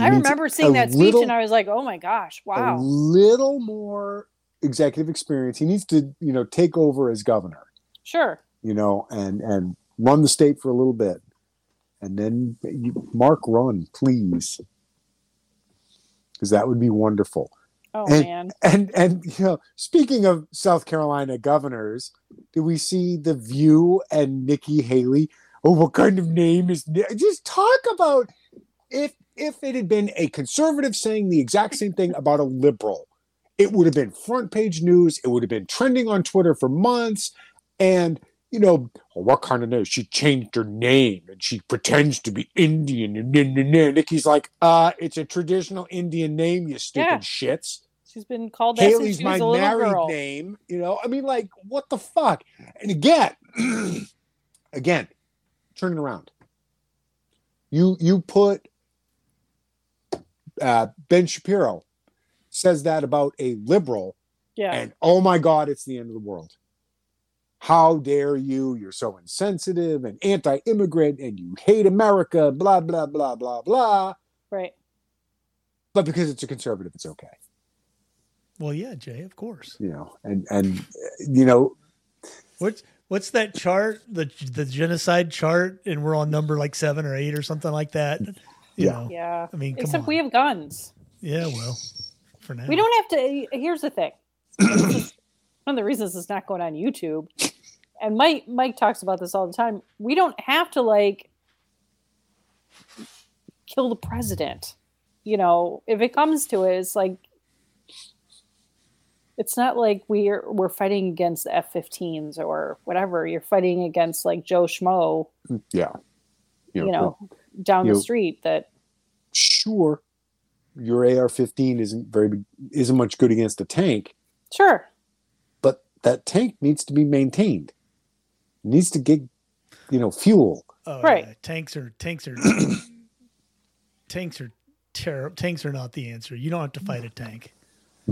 I remember seeing that speech, little- and I was like, "Oh my gosh, Wow." A wow!" little more executive experience. He needs to, you know, take over as governor, Sure. you know, and and run the state for a little bit. And then you, Mark run, please. Because that would be wonderful. Oh And- man, And and you know, speaking of South Carolina governors, do we see the View and Nikki Haley? Oh, what kind of name is just talk about if if it had been a conservative saying the exact same thing about a liberal, it would have been front page news. It would have been trending on Twitter for months. And you know, oh, what kind of name? She changed her name and she pretends to be Indian. And. Nikki's like, uh, it's a traditional Indian name, you stupid Yeah. shits. she's been called that since Haley's my a married girl. name. You know, I mean, like, what the fuck? And again, again, turning around. You you put uh, Ben Shapiro says that about a liberal, Yeah, and oh my God, it's the end of the world. How dare you? You're so insensitive and anti-immigrant, and you hate America. Blah blah blah blah blah. right. But because it's a conservative, it's okay. Well, yeah, Jay, of course. You know, and and uh, you know, What's what's that chart? The the genocide chart, and we're on number like seven or eight or something like that. You Yeah. know, Yeah. I mean, come Except on. we have guns. yeah, well, for now We don't have to. Here's the thing. One of the reasons it's not going on YouTube, and Mike Mike talks about this all the time. We don't have to like kill the president. You know, if it comes to it, it's like it's not like we're we're fighting against the F-15s or whatever. You're fighting against like Joe Schmo, Yeah. you know, down you the street. That sure, your AR-15 isn't very isn't much good against a tank, sure, that tank needs to be maintained. It needs to get, you know, fuel. Oh, Right. yeah. Tanks are tanks are tanks are terrible. Tanks are not the answer. You don't have to fight a tank.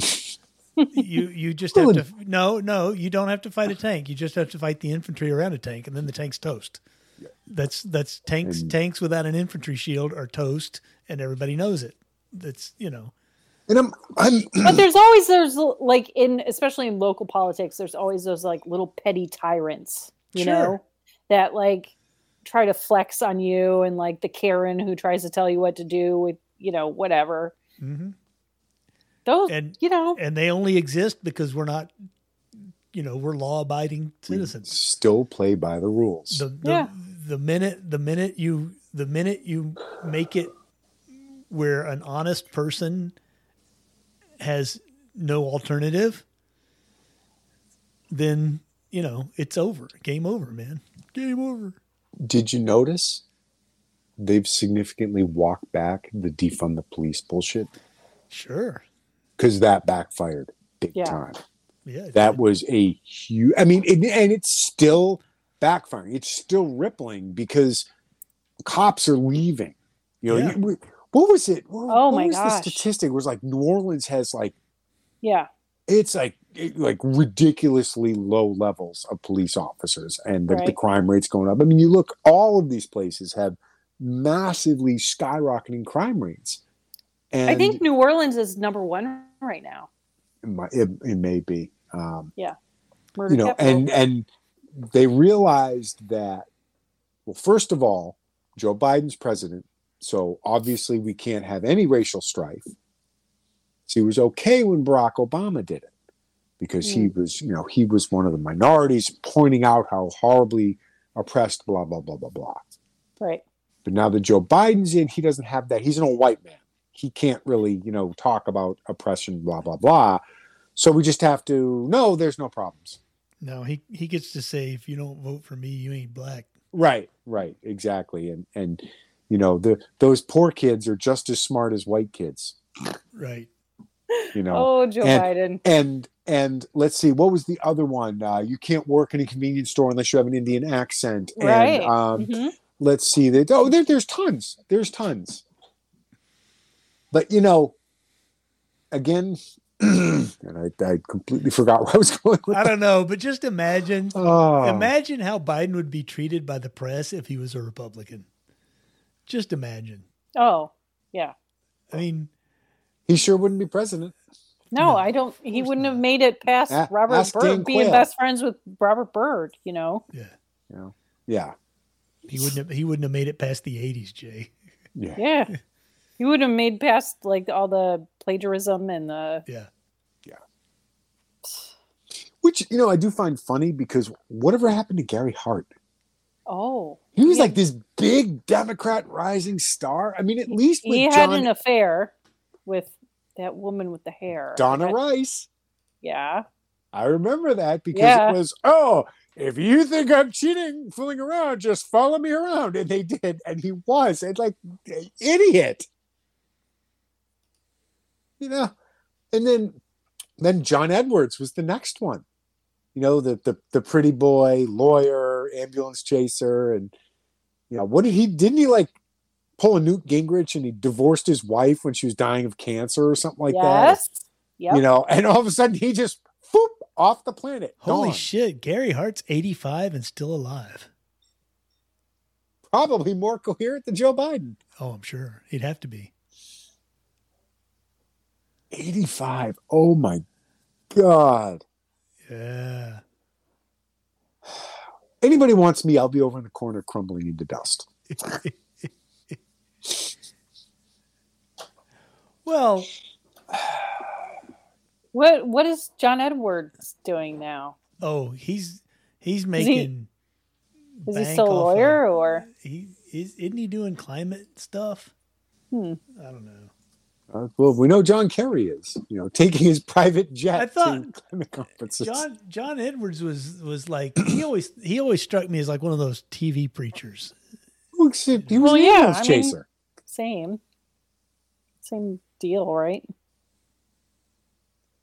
you you just have to no no you don't have to fight a tank. You just have to fight the infantry around a tank, and then the tank's toast. That's that's tanks And- tanks without an infantry shield are toast, and everybody knows it. That's you know And I'm I'm but there's always there's like in especially in local politics, there's always those like little petty tyrants, you Sure. know, that like try to flex on you and like the Karen who tries to tell you what to do with you know whatever. Mm-hmm. Those And- you know and they only exist because we're not you know we're law abiding citizens. still play by the rules. the, the, Yeah. the minute the minute you the minute you make it where an honest person has no alternative then you know it's over game over man game over Did you notice they've significantly walked back the defund the police bullshit sure because that backfired big Yeah. time. yeah That was a huge. I mean, it, and it's still backfiring. It's still rippling because cops are leaving. You know, Yeah. you- what was it? What, Oh what my was gosh. the statistic? Was like New Orleans has like yeah it's like it- like ridiculously low levels of police officers and the, the crime rates going up. I mean, you look, all of these places have massively skyrocketing crime rates. And I think New Orleans is number one right now. it, might- it, it may be. Um, Murder you know, capital. and and they realized that. Well, first of all, Joe Biden's president, so obviously we can't have any racial strife. So he was okay when Barack Obama did it because he hmm. was, you know, he was one of the minorities, pointing out how horribly oppressed, blah blah blah blah blah. right. But now that Joe Biden's in, he doesn't have that. He's an old white man. He can't really, you know, talk about oppression, blah blah blah. So we just have to no, there's no problems. no he he gets to say if you don't vote for me you ain't black Right, right, exactly. And and you know, the those poor kids are just as smart as white kids, right you know. Oh, Joe and- Biden. And and let's see, what was the other one? Uh, you can't work in a convenience store unless you have an Indian accent. Right. And um, Mhm. let's see that oh there, there's tons. There's tons. But you know, again, and I, I completely forgot where I was going with i don't know but just imagine Oh, imagine how biden would be treated by the press if he was a republican just imagine Oh, yeah. i mean he sure wouldn't be president. No, No, I don't. He wouldn't have made it past A- Robert ask Byrd being Quayle. best friends with Robert Byrd. You know. yeah You know? Yeah. he wouldn't have, he wouldn't have made it past the 80s jay Yeah. Yeah. he would have made past like all the plagiarism and the. Yeah. Yeah Which you know I do find funny because whatever happened to Gary Hart? Oh, He was Yeah. like this big Democrat rising star. I mean, at least he had John, an affair with that woman with the hair. Donna Rice. Yeah. I remember that because Yeah. it was oh, if you think I'm cheating, fooling around, just follow me around, and they did, and he was, and like idiot, you know. And then, then John Edwards was the next one, you know, the the the pretty boy lawyer, ambulance chaser, and you know what did he? Didn't he like pull a Newt Gingrich and he divorced his wife when she was dying of cancer or something like that? yes. Yep. You know, and all of a sudden he just whoop off the planet. holy gone. shit gary hart's 85 and still alive Probably more coherent than Joe Biden. oh i'm sure he'd have to be 85. Oh my God. yeah Anybody wants me, I'll be over in the corner crumbling into dust. well What What is John Edwards doing now? oh he's he's making Is he bank still a off of- lawyer or? he is isn't he doing climate stuff? Hmm. I don't know. Uh, well, we know John Kerry is, you know, taking his private jet I thought conferences. John John Edwards was was like he always he always struck me as like one of those TV preachers. Well, he was Well, an yeah, ambulance I mean- chaser. Same. Same deal, right?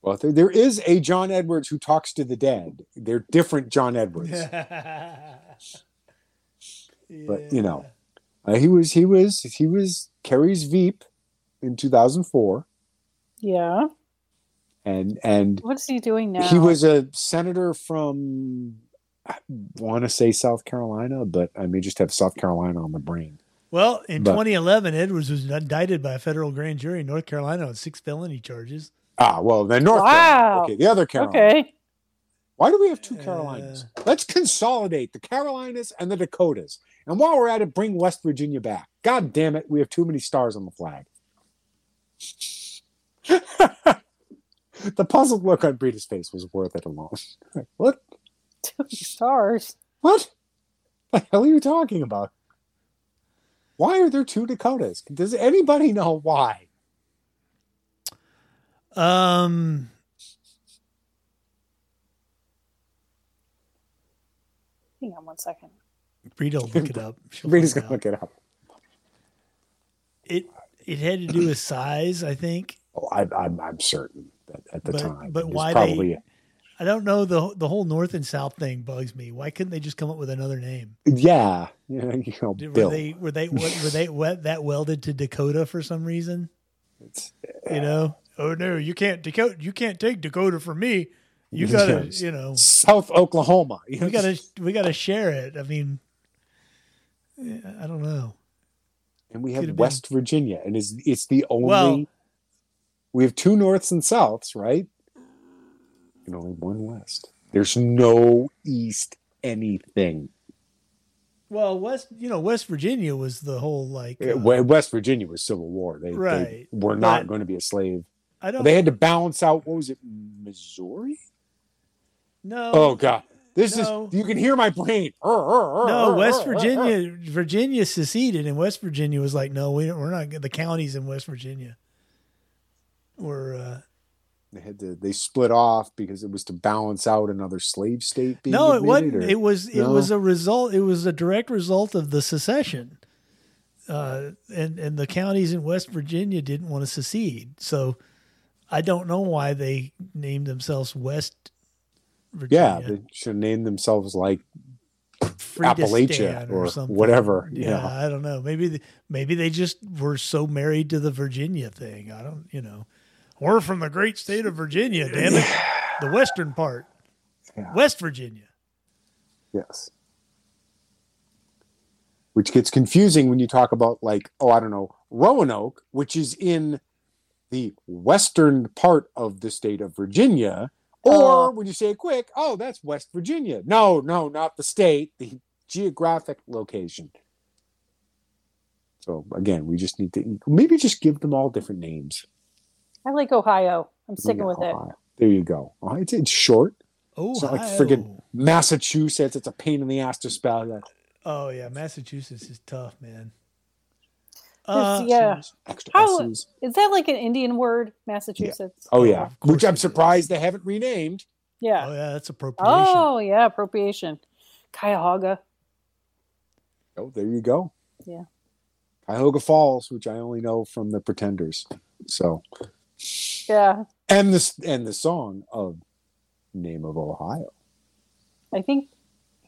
Well, there, there is a John Edwards who talks to the dead. They're different John Edwards. But, you know. Uh, he was he was he was Kerry's Veep in 2004, Yeah. and and What is he doing now? he was a senator from I want to say South Carolina, but I may just have South Carolina on the brain. Well, in But- 2011, Edwards was indicted by a federal grand jury in North Carolina on six felony charges. Ah, well, then North Wow. Carolina. Okay, the other Carolina. Okay. Why do we have two Carolinas? Let's consolidate the Carolinas and the Dakotas. And while we're at it, bring West Virginia back. God damn it, we have too many stars on the flag. the puzzled look on Breda's face was worth it alone. what? Two stars. What? The hell are you talking about? Why are there two Dakotas? Does anybody know why? Um, Hang on one second. Brita will look it up. She'll Rita's find gonna look it up. It it had to do with size, I think. Oh, I, I'm, I'm certain that at the But- time. but why they- I don't know the the whole North and South thing bugs me. Why couldn't they just come up with another name? yeah, you know, you know Did, were they were they what, were they what, that welded to Dakota for some reason? It's- You know? Oh no, you can't Dakota. You can't take Dakota from me. You gotta, you know, South Oklahoma. We gotta we gotta share it. I mean, I don't know. And we have have been- West Virginia, and it's it's the only. Well- we have two norths and souths, right? And only one west. There's no east anything. Well, West, you know, West Virginia was the whole like. Uh, uh, West Virginia was Civil War. They, they were not But- going to be a slave. I don't. They had to balance out. What was it, Missouri? no. Oh God, this No. is. You can hear my brain. No, West Virginia, Virginia seceded, and West Virginia was like, no, we don't, we're not. The counties in West Virginia were uh, They had to. They split off because it was to balance out another slave state. Being no, it wasn't. or- It was it No? was a result. It was a direct result of the secession, uh, and and the counties in West Virginia didn't want to secede. So I don't know why they named themselves West Yeah, they should name themselves like Appalachia or something. whatever, you Yeah, know. I don't know. Maybe th- maybe they just were so married to the Virginia thing. I don't, you know. We're from the great state of Virginia, damn it. The western part. Yeah. West Virginia. yes. Which gets confusing when you talk about like, oh, I don't know, Roanoke, which is in the western part of the state of Virginia, or Oh. when you say it quick, oh, that's West Virginia. No, no, not the state, the geographic location. So again, we just need to maybe just give them all different names. I like Ohio. I'm sticking with it. There you go. Oh, It's, it's short. Oh, It's not like friggin' Massachusetts. It's a pain in the ass to spell. That Oh yeah, Massachusetts is tough, man. This- Uh, yeah. extra How- S's. Is that like an Indian word, Massachusetts? Oh Oh, yeah, which I'm surprised they haven't renamed. Yeah. Oh yeah, that's appropriation. Oh, yeah, appropriation. Cuyahoga. Oh, there you go. Yeah. Cuyahoga Falls, which I only know from the Pretenders. So, Yeah. and this and the song of "Name of Ohio." I think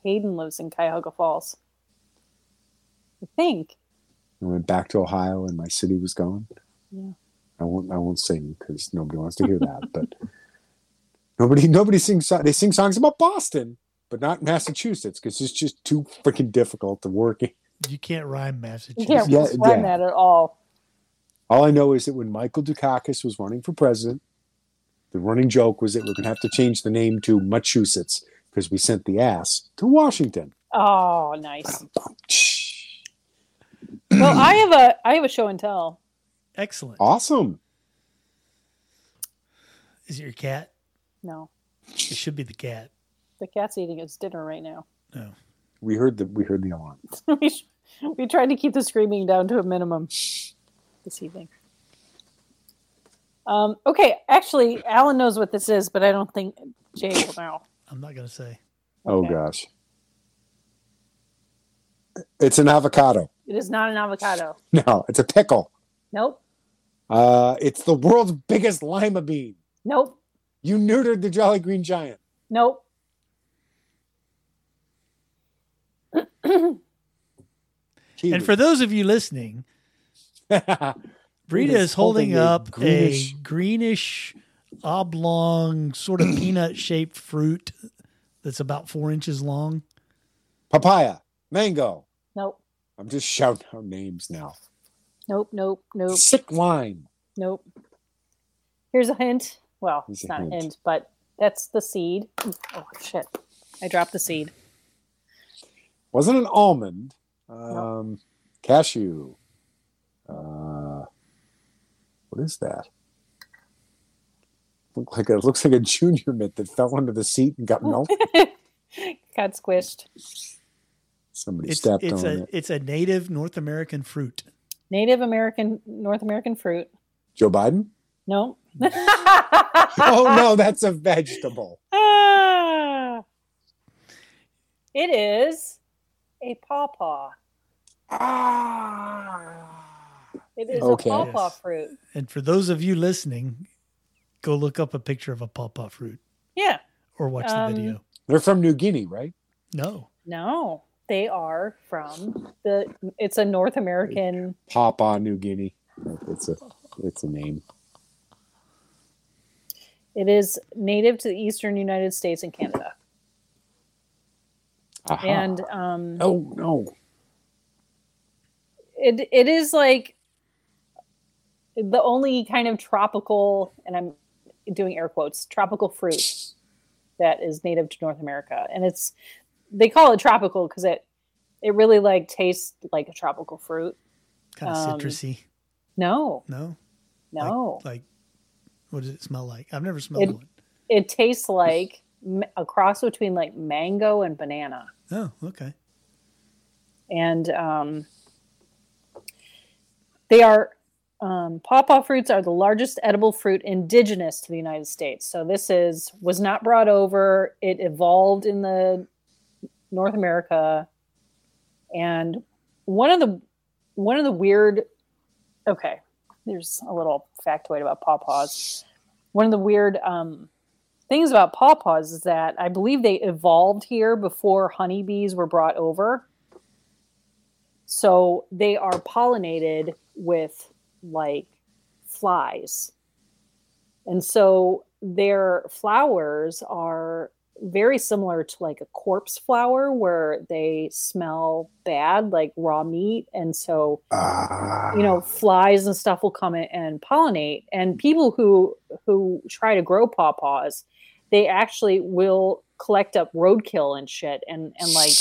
Hayden lives in Cuyahoga Falls. I think. I went back to Ohio, and my city was gone. Yeah. I won't. I won't sing because nobody wants to hear that. But nobody, nobody sings. They sing songs about Boston, but not Massachusetts because it's just too freaking difficult to work. in. You can't rhyme Massachusetts. You can't Yeah, rhyme yeah. that at all. All I know is that when Michael Dukakis was running for president, the running joke was that we're going to have to change the name to Massachusetts because we sent the ass to Washington. Oh, nice. Well, I have a I have a show and tell. Excellent. Awesome. Is it your cat? No. It should be the cat. The cat's eating its dinner right now. No. We heard the we heard the alarm. we, sh- we tried to keep the screaming down to a minimum this evening. Um, okay, actually, Alan knows what this is, but I don't think Jay will know. I'm not gonna say. Oh gosh. It's an avocado. It is not an avocado. No, it's a pickle. Nope. Uh, it's the world's biggest lima bean. Nope. You neutered the Jolly Green Giant. Nope. And for those of you listening, Rita Rita's is holding, holding a up greenish- a greenish, oblong, sort of peanut shaped fruit that's about four inches long. papaya, mango. Nope. I'm just shouting out names now. Nope. Nope. Nope. Sick wine. Nope. Here's a hint. Well, Here's it's a not hint. a hint, but that's the seed. Oh shit! I dropped the seed. Wasn't an almond. Um, Cashew. Uh, what is that? Look like a, looks like a junior mint that fell under the seat and got melted. Got squished. Somebody It's stepped it's on a it. it's a native North American fruit. Native American, North American fruit. Joe Biden? No. Oh no, that's a vegetable. Ah. It is a pawpaw. Ah. It is Okay. a pawpaw Yes. fruit. And for those of you listening, go look up a picture of a pawpaw fruit Yeah. or watch Um, the video. They're from New Guinea, right? No, No, they are from the. It's a North American. Papa New Guinea. It's a it's a name. It is native to the eastern United States and Canada, Aha. and um, oh no. it it is like the only kind of tropical, and I'm doing air quotes, tropical fruit that is native to North America, and it's they call it tropical because it it really like tastes like a tropical fruit. kind of Um, citrusy. No, No, no, Like, like, what does it smell like? I've never smelled It- one. it tastes like a cross between like mango and banana. Oh, okay. and um, they are um, pawpaw fruits are the largest edible fruit indigenous to the United States. So this is was not brought over. It evolved in the North America, and one of the one of the weird. Okay, there's a little factoid about pawpaws. One of the weird um, things about pawpaws is that I believe they evolved here before honeybees were brought over. So they are pollinated with like flies. And so their flowers are very similar to like a corpse flower where they smell bad, like raw meat. And so Ah. you know flies and stuff will come in and pollinate and people who who try to grow pawpaws they actually will collect up roadkill and shit and and like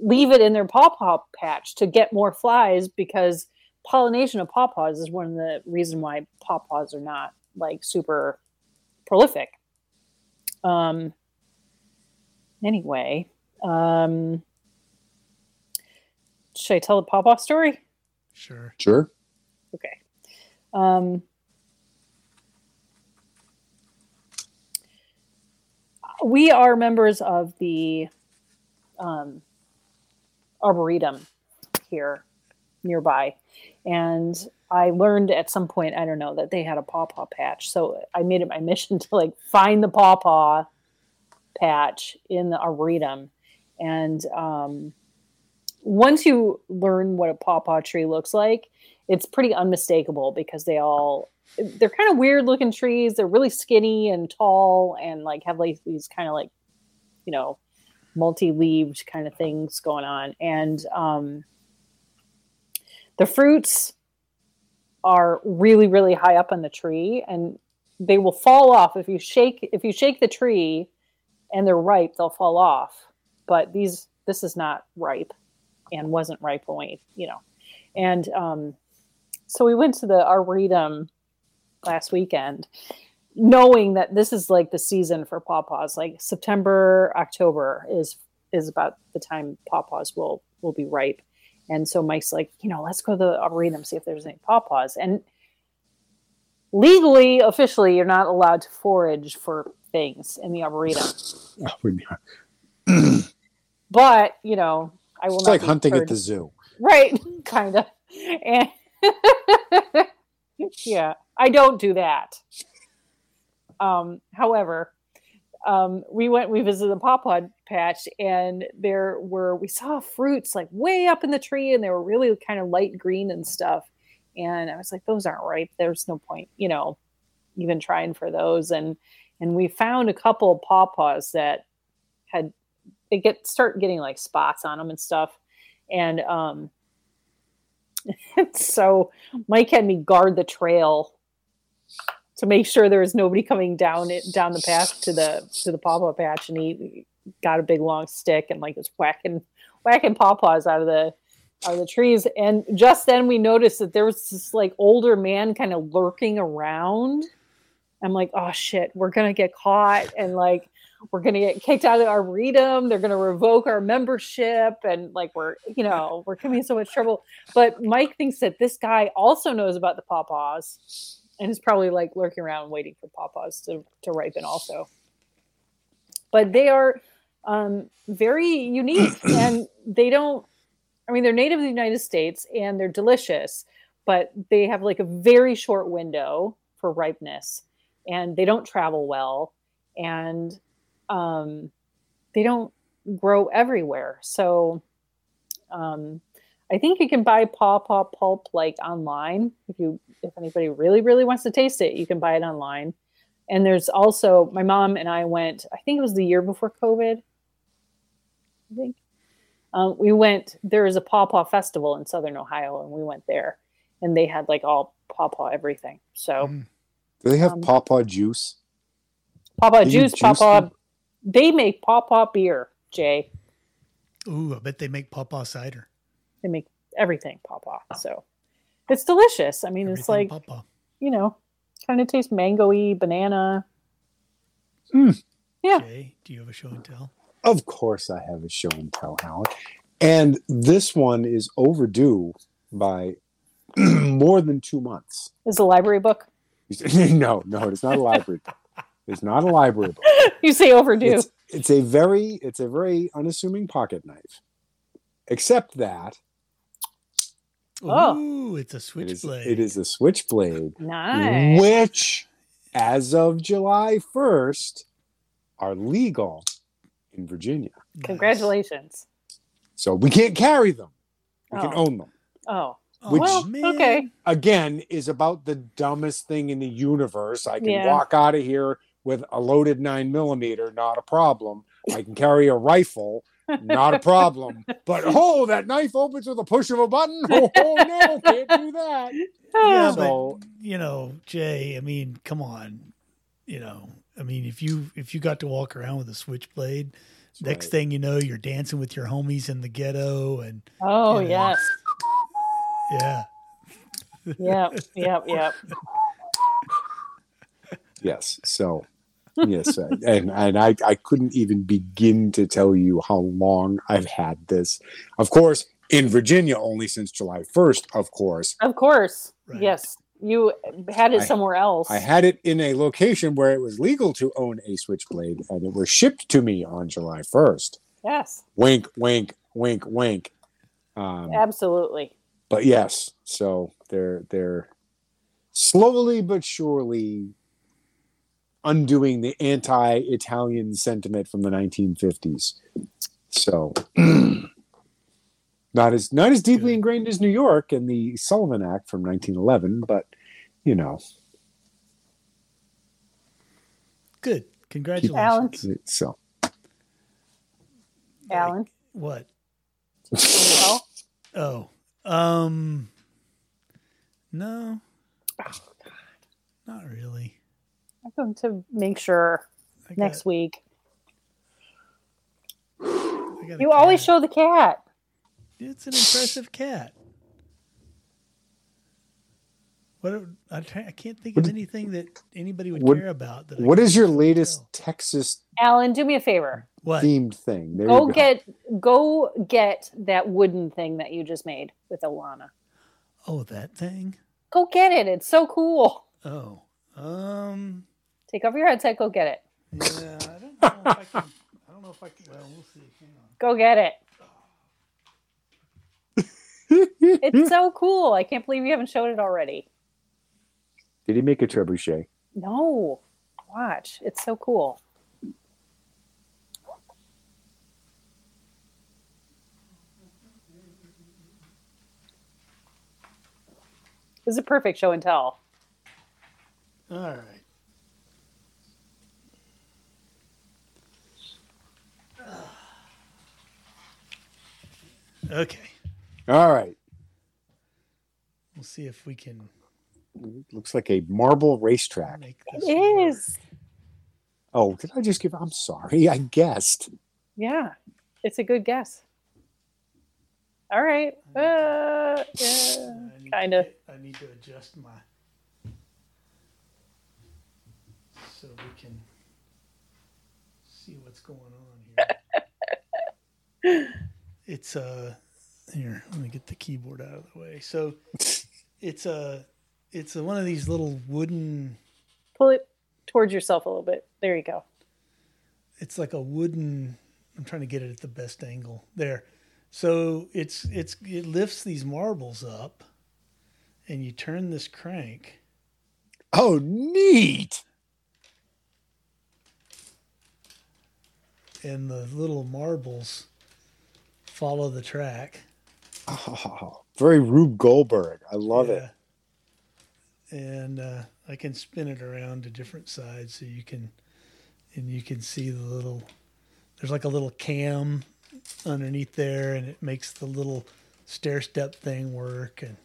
leave it in their pawpaw patch to get more flies because pollination of pawpaws is one of the reason why pawpaws are not like super prolific um anyway um should i tell the pawpaw story Sure. Sure. Okay. Um, we are members of the um, arboretum here nearby, and I learned at some point I don't know that they had a pawpaw patch, so I made it my mission to like find the pawpaw patch in the arboretum, and um, once you learn what a pawpaw tree looks like, it's pretty unmistakable because they all they're kind of weird looking trees. They're really skinny and tall and like have like these kind of like you know multi-leaved kind of things going on. And um the fruits are really really high up on the tree and they will fall off. If you shake if you shake the tree and they're ripe they'll fall off. But these this is not ripe and wasn't ripe when we you know. And um so we went to the arboretum last weekend knowing that this is like the season for pawpaws. Like september october is is about the time pawpaws will will be ripe. And so Mike's like, you know, let's go to the arboretum see if there's any pawpaws. And legally, officially, you're not allowed to forage for things in the arboretum. Oh, But you know, I will It's not like hunting at the zoo. right kind of and yeah i don't do that um however um we went we visited the pawpaw patch and there were we saw fruits like way up in the tree and they were really kind of light green and stuff and i was like those aren't ripe. There's no point you know even trying for those. And and we found a couple of pawpaws that had they get start getting like spots on them and stuff. And um so mike had me guard the trail to make sure there was nobody coming down it down the path to the to the pawpaw patch. And he got a big long stick and like was whacking whacking pawpaws out of the of the trees and just then we noticed that there was this like older man kind of lurking around i'm like oh shit we're gonna get caught and like we're to get kicked out of the arboretum. They're to revoke our membership. And like, we're, you know, we're coming in so much trouble. But Mike thinks that this guy also knows about the pawpaws and is probably like lurking around waiting for pawpaws to, to ripen also. But they are um, very unique and they don't, I mean, they're native to the United States and they're delicious, but they have like a very short window for ripeness and they don't travel well. And um, they don't grow everywhere. So um, I think you can buy pawpaw pulp like online if you if anybody really really wants to taste it, you can buy it online. And there's also my mom and I went. I think it was the year before COVID. I think um, we went. There was a pawpaw festival in Southern Ohio, and we went there, and they had like all pawpaw everything. So Mm. Do they have Um, pawpaw juice? pawpaw Do you juice, juice pawpaw. them? They make pawpaw beer, Jay. Ooh, I bet they make pawpaw cider. they make everything pawpaw. So it's delicious. I mean, it's like, pawpaw. you know, kind of tastes mangoey, banana. Yeah. Jay, do you have a show and tell? Of course, I have a show and tell, Howard. And this one is overdue by more than two months. Is a library book. no, no, it's not a library book. It's not a library book. You say overdue. It's, it's a very, it's a very unassuming pocket knife. Except that Oh. Ooh, it's a it is, switchblade. it is a switchblade, nice. which, as of July first, are legal in Virginia. Congratulations. So we can't carry them. We can Oh. own them. Oh, Oh, Which- well, okay. again is about the dumbest thing in the universe. I can Yeah. walk out of here with a loaded nine millimeter, not a problem. I can carry a rifle, not a problem. But oh, that knife opens with a push of a button. Oh, oh, no, can't do that. Oh. Yeah, So- but you know, Jay. I mean, come on. You know, I mean, if you if you got to walk around with a switchblade, next right. thing you know, you're dancing with your homies in the ghetto, and Oh, Yeah. yes. yeah, Yep. Yep. Yep. Yes. So yes, and and I I couldn't even begin to tell you how long I've had this. Of course, in Virginia, only since July first. Of course, Of course. Right. Yes. You had it I- somewhere else. I had it in a location where it was legal to own a switchblade, and it was shipped to me on July 1st. yes. Wink, wink, wink, wink. Um, Absolutely. but yes, so they're they're slowly but surely undoing the anti-Italian sentiment from the 1950s. So not as not as deeply Good. ingrained as New York and the Sullivan Act from 1911, but you know, good. Congratulations. Alan. so Alan. What? Oh, Oh, um, no, oh, god. not really. I'm going to make sure I got- next week. I got a You always show the cat. It's an impressive cat. What I, I can't think of anything that anybody would what- care about. That I What can is your latest tell. Texas Alan, do me a favor. What? themed thing? There Go you go. get go get that wooden thing that you just made with Alana. Oh, that thing. Go get it. It's so cool. Oh, um, Take off your headset. Go get it. yeah. I don't know if I can. I don't know if I can. Well, we'll see. Hang on. Go get it. It's so cool. I can't believe you haven't showed it already. Did he make a trebuchet? No, watch. It's so cool. This is a perfect show and tell. All right. Okay. All right. We'll see if we can Looks like a marble racetrack. make It work. is. Oh, did I just give? I'm sorry. I guessed. Yeah, it's a good guess. All right. Uh, yeah, I need to kind of. I need to adjust my so we can see what's going on here. it's uh here. Let me get the keyboard out of the way. So it's a it's a, one of these little wooden. Pull it towards yourself a little bit. There you go. It's like a wooden. I'm trying to get it at the best angle there. So it's it's it lifts these marbles up, and you turn this crank. Oh, neat. and the little marbles follow the track. Oh, very Rube Goldberg. I love it. And uh, I can spin it around to different sides so you can, and you can see the little. There's like a little cam underneath there, and it makes the little stair step thing work. And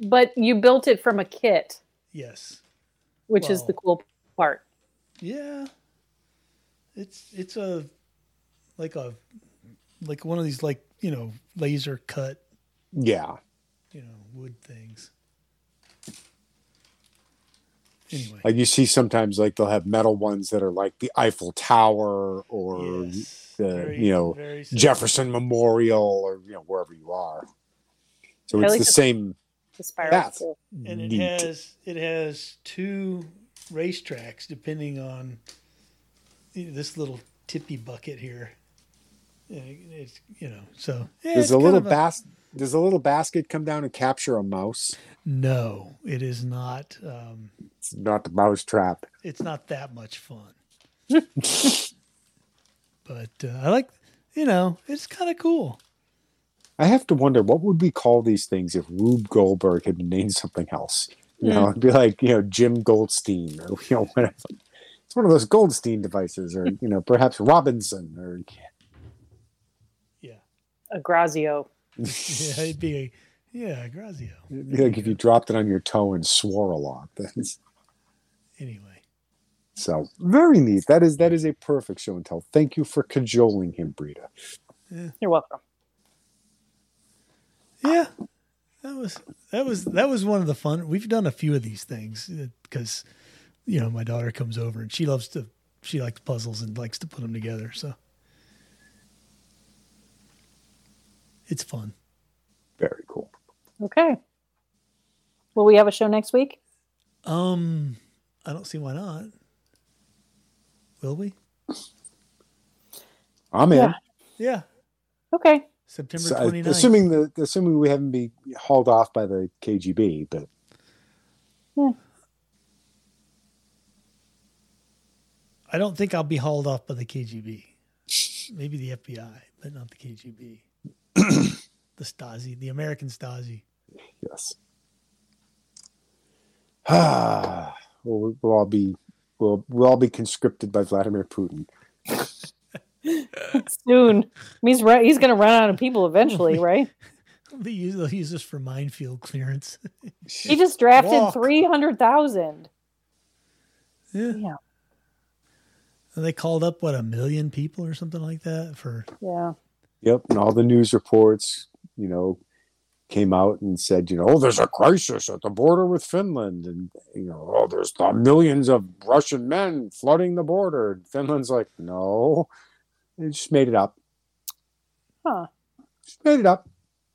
But you built it from a kit, yes, which is the cool part. yeah, it's it's a like a like one of these like you know laser cut Yeah. you know wood things. Anyway, Like you see sometimes, like they'll have metal ones that are like the Eiffel Tower or Yes, the very- you know. Jefferson Memorial or you know wherever you are. So I it's like the the- same. The spiral. That's- cool. and it neat. has it has two racetracks depending on this little tippy bucket here. Yeah, It's you know so yeah, Does a little of a- Does a little basket come down and capture a mouse? no, it is not. Um, It's not the mouse trap. it's not that much fun. but uh, I like you know it's kind of cool. I have to wonder what would we call these things if Rube Goldberg had been named something else. You know, it'd be like you know Jim Goldstein or you know whatever. It's one of those Goldstein devices, or you know perhaps Robinson, or Yeah, A Grazio. yeah, it'd be a yeah Grazio. it'd be like if you dropped it on your toe and swore a lot. That's, Anyway, so very neat. That is that is a perfect show and tell. Thank you for cajoling him, Breda. You're welcome. Yeah, that was that was that was one of the fun. We've done a few of these things uh, because you know my daughter comes over and she loves to she likes puzzles and likes to put them together. So it's fun. Very cool. Okay. Will we have a show next week? Um, I don't see why not. Will we? I'm in. Yeah. Yeah, Okay. September So, uh, 29th. assuming the assuming we haven't been hauled off by the KGB, but I don't think I'll be hauled off by the KGB. Maybe the FBI, but not the KGB. the Stasi, the American Stasi. yes. Ah, we'll, we'll all be we'll we'll all be conscripted by Vladimir Putin. Soon. He's right. He's going to run out of people eventually, right? They use, they'll use this for minefield clearance. He just drafted 300,000. yeah. Yeah. And they called up what a million people or something like that for Yeah. Yep, and all the news reports, you know, came out and said, you know, oh, there's a crisis at the border with Finland, and you know, oh, there's the millions of Russian men flooding the border. And Finland's like, no, they just made it up. Huh. Just made it up.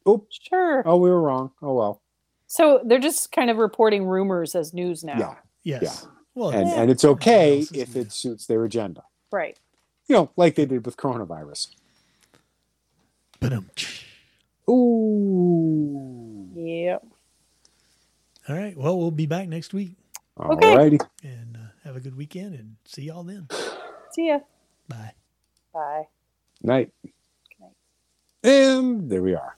Oops. Sure. Oh, we were wrong. Oh well. So they're just kind of reporting rumors as news now. Yeah. Yes. Well, And yeah. and it's okay if it suits their agenda. Right. You know, like they did with coronavirus. Ba-dum. Ooh. Yep. All right. Well, we'll be back next week Okay. Alrighty. and uh, have a good weekend and see y'all then. See ya. Bye. Bye. Night. night. And there we are.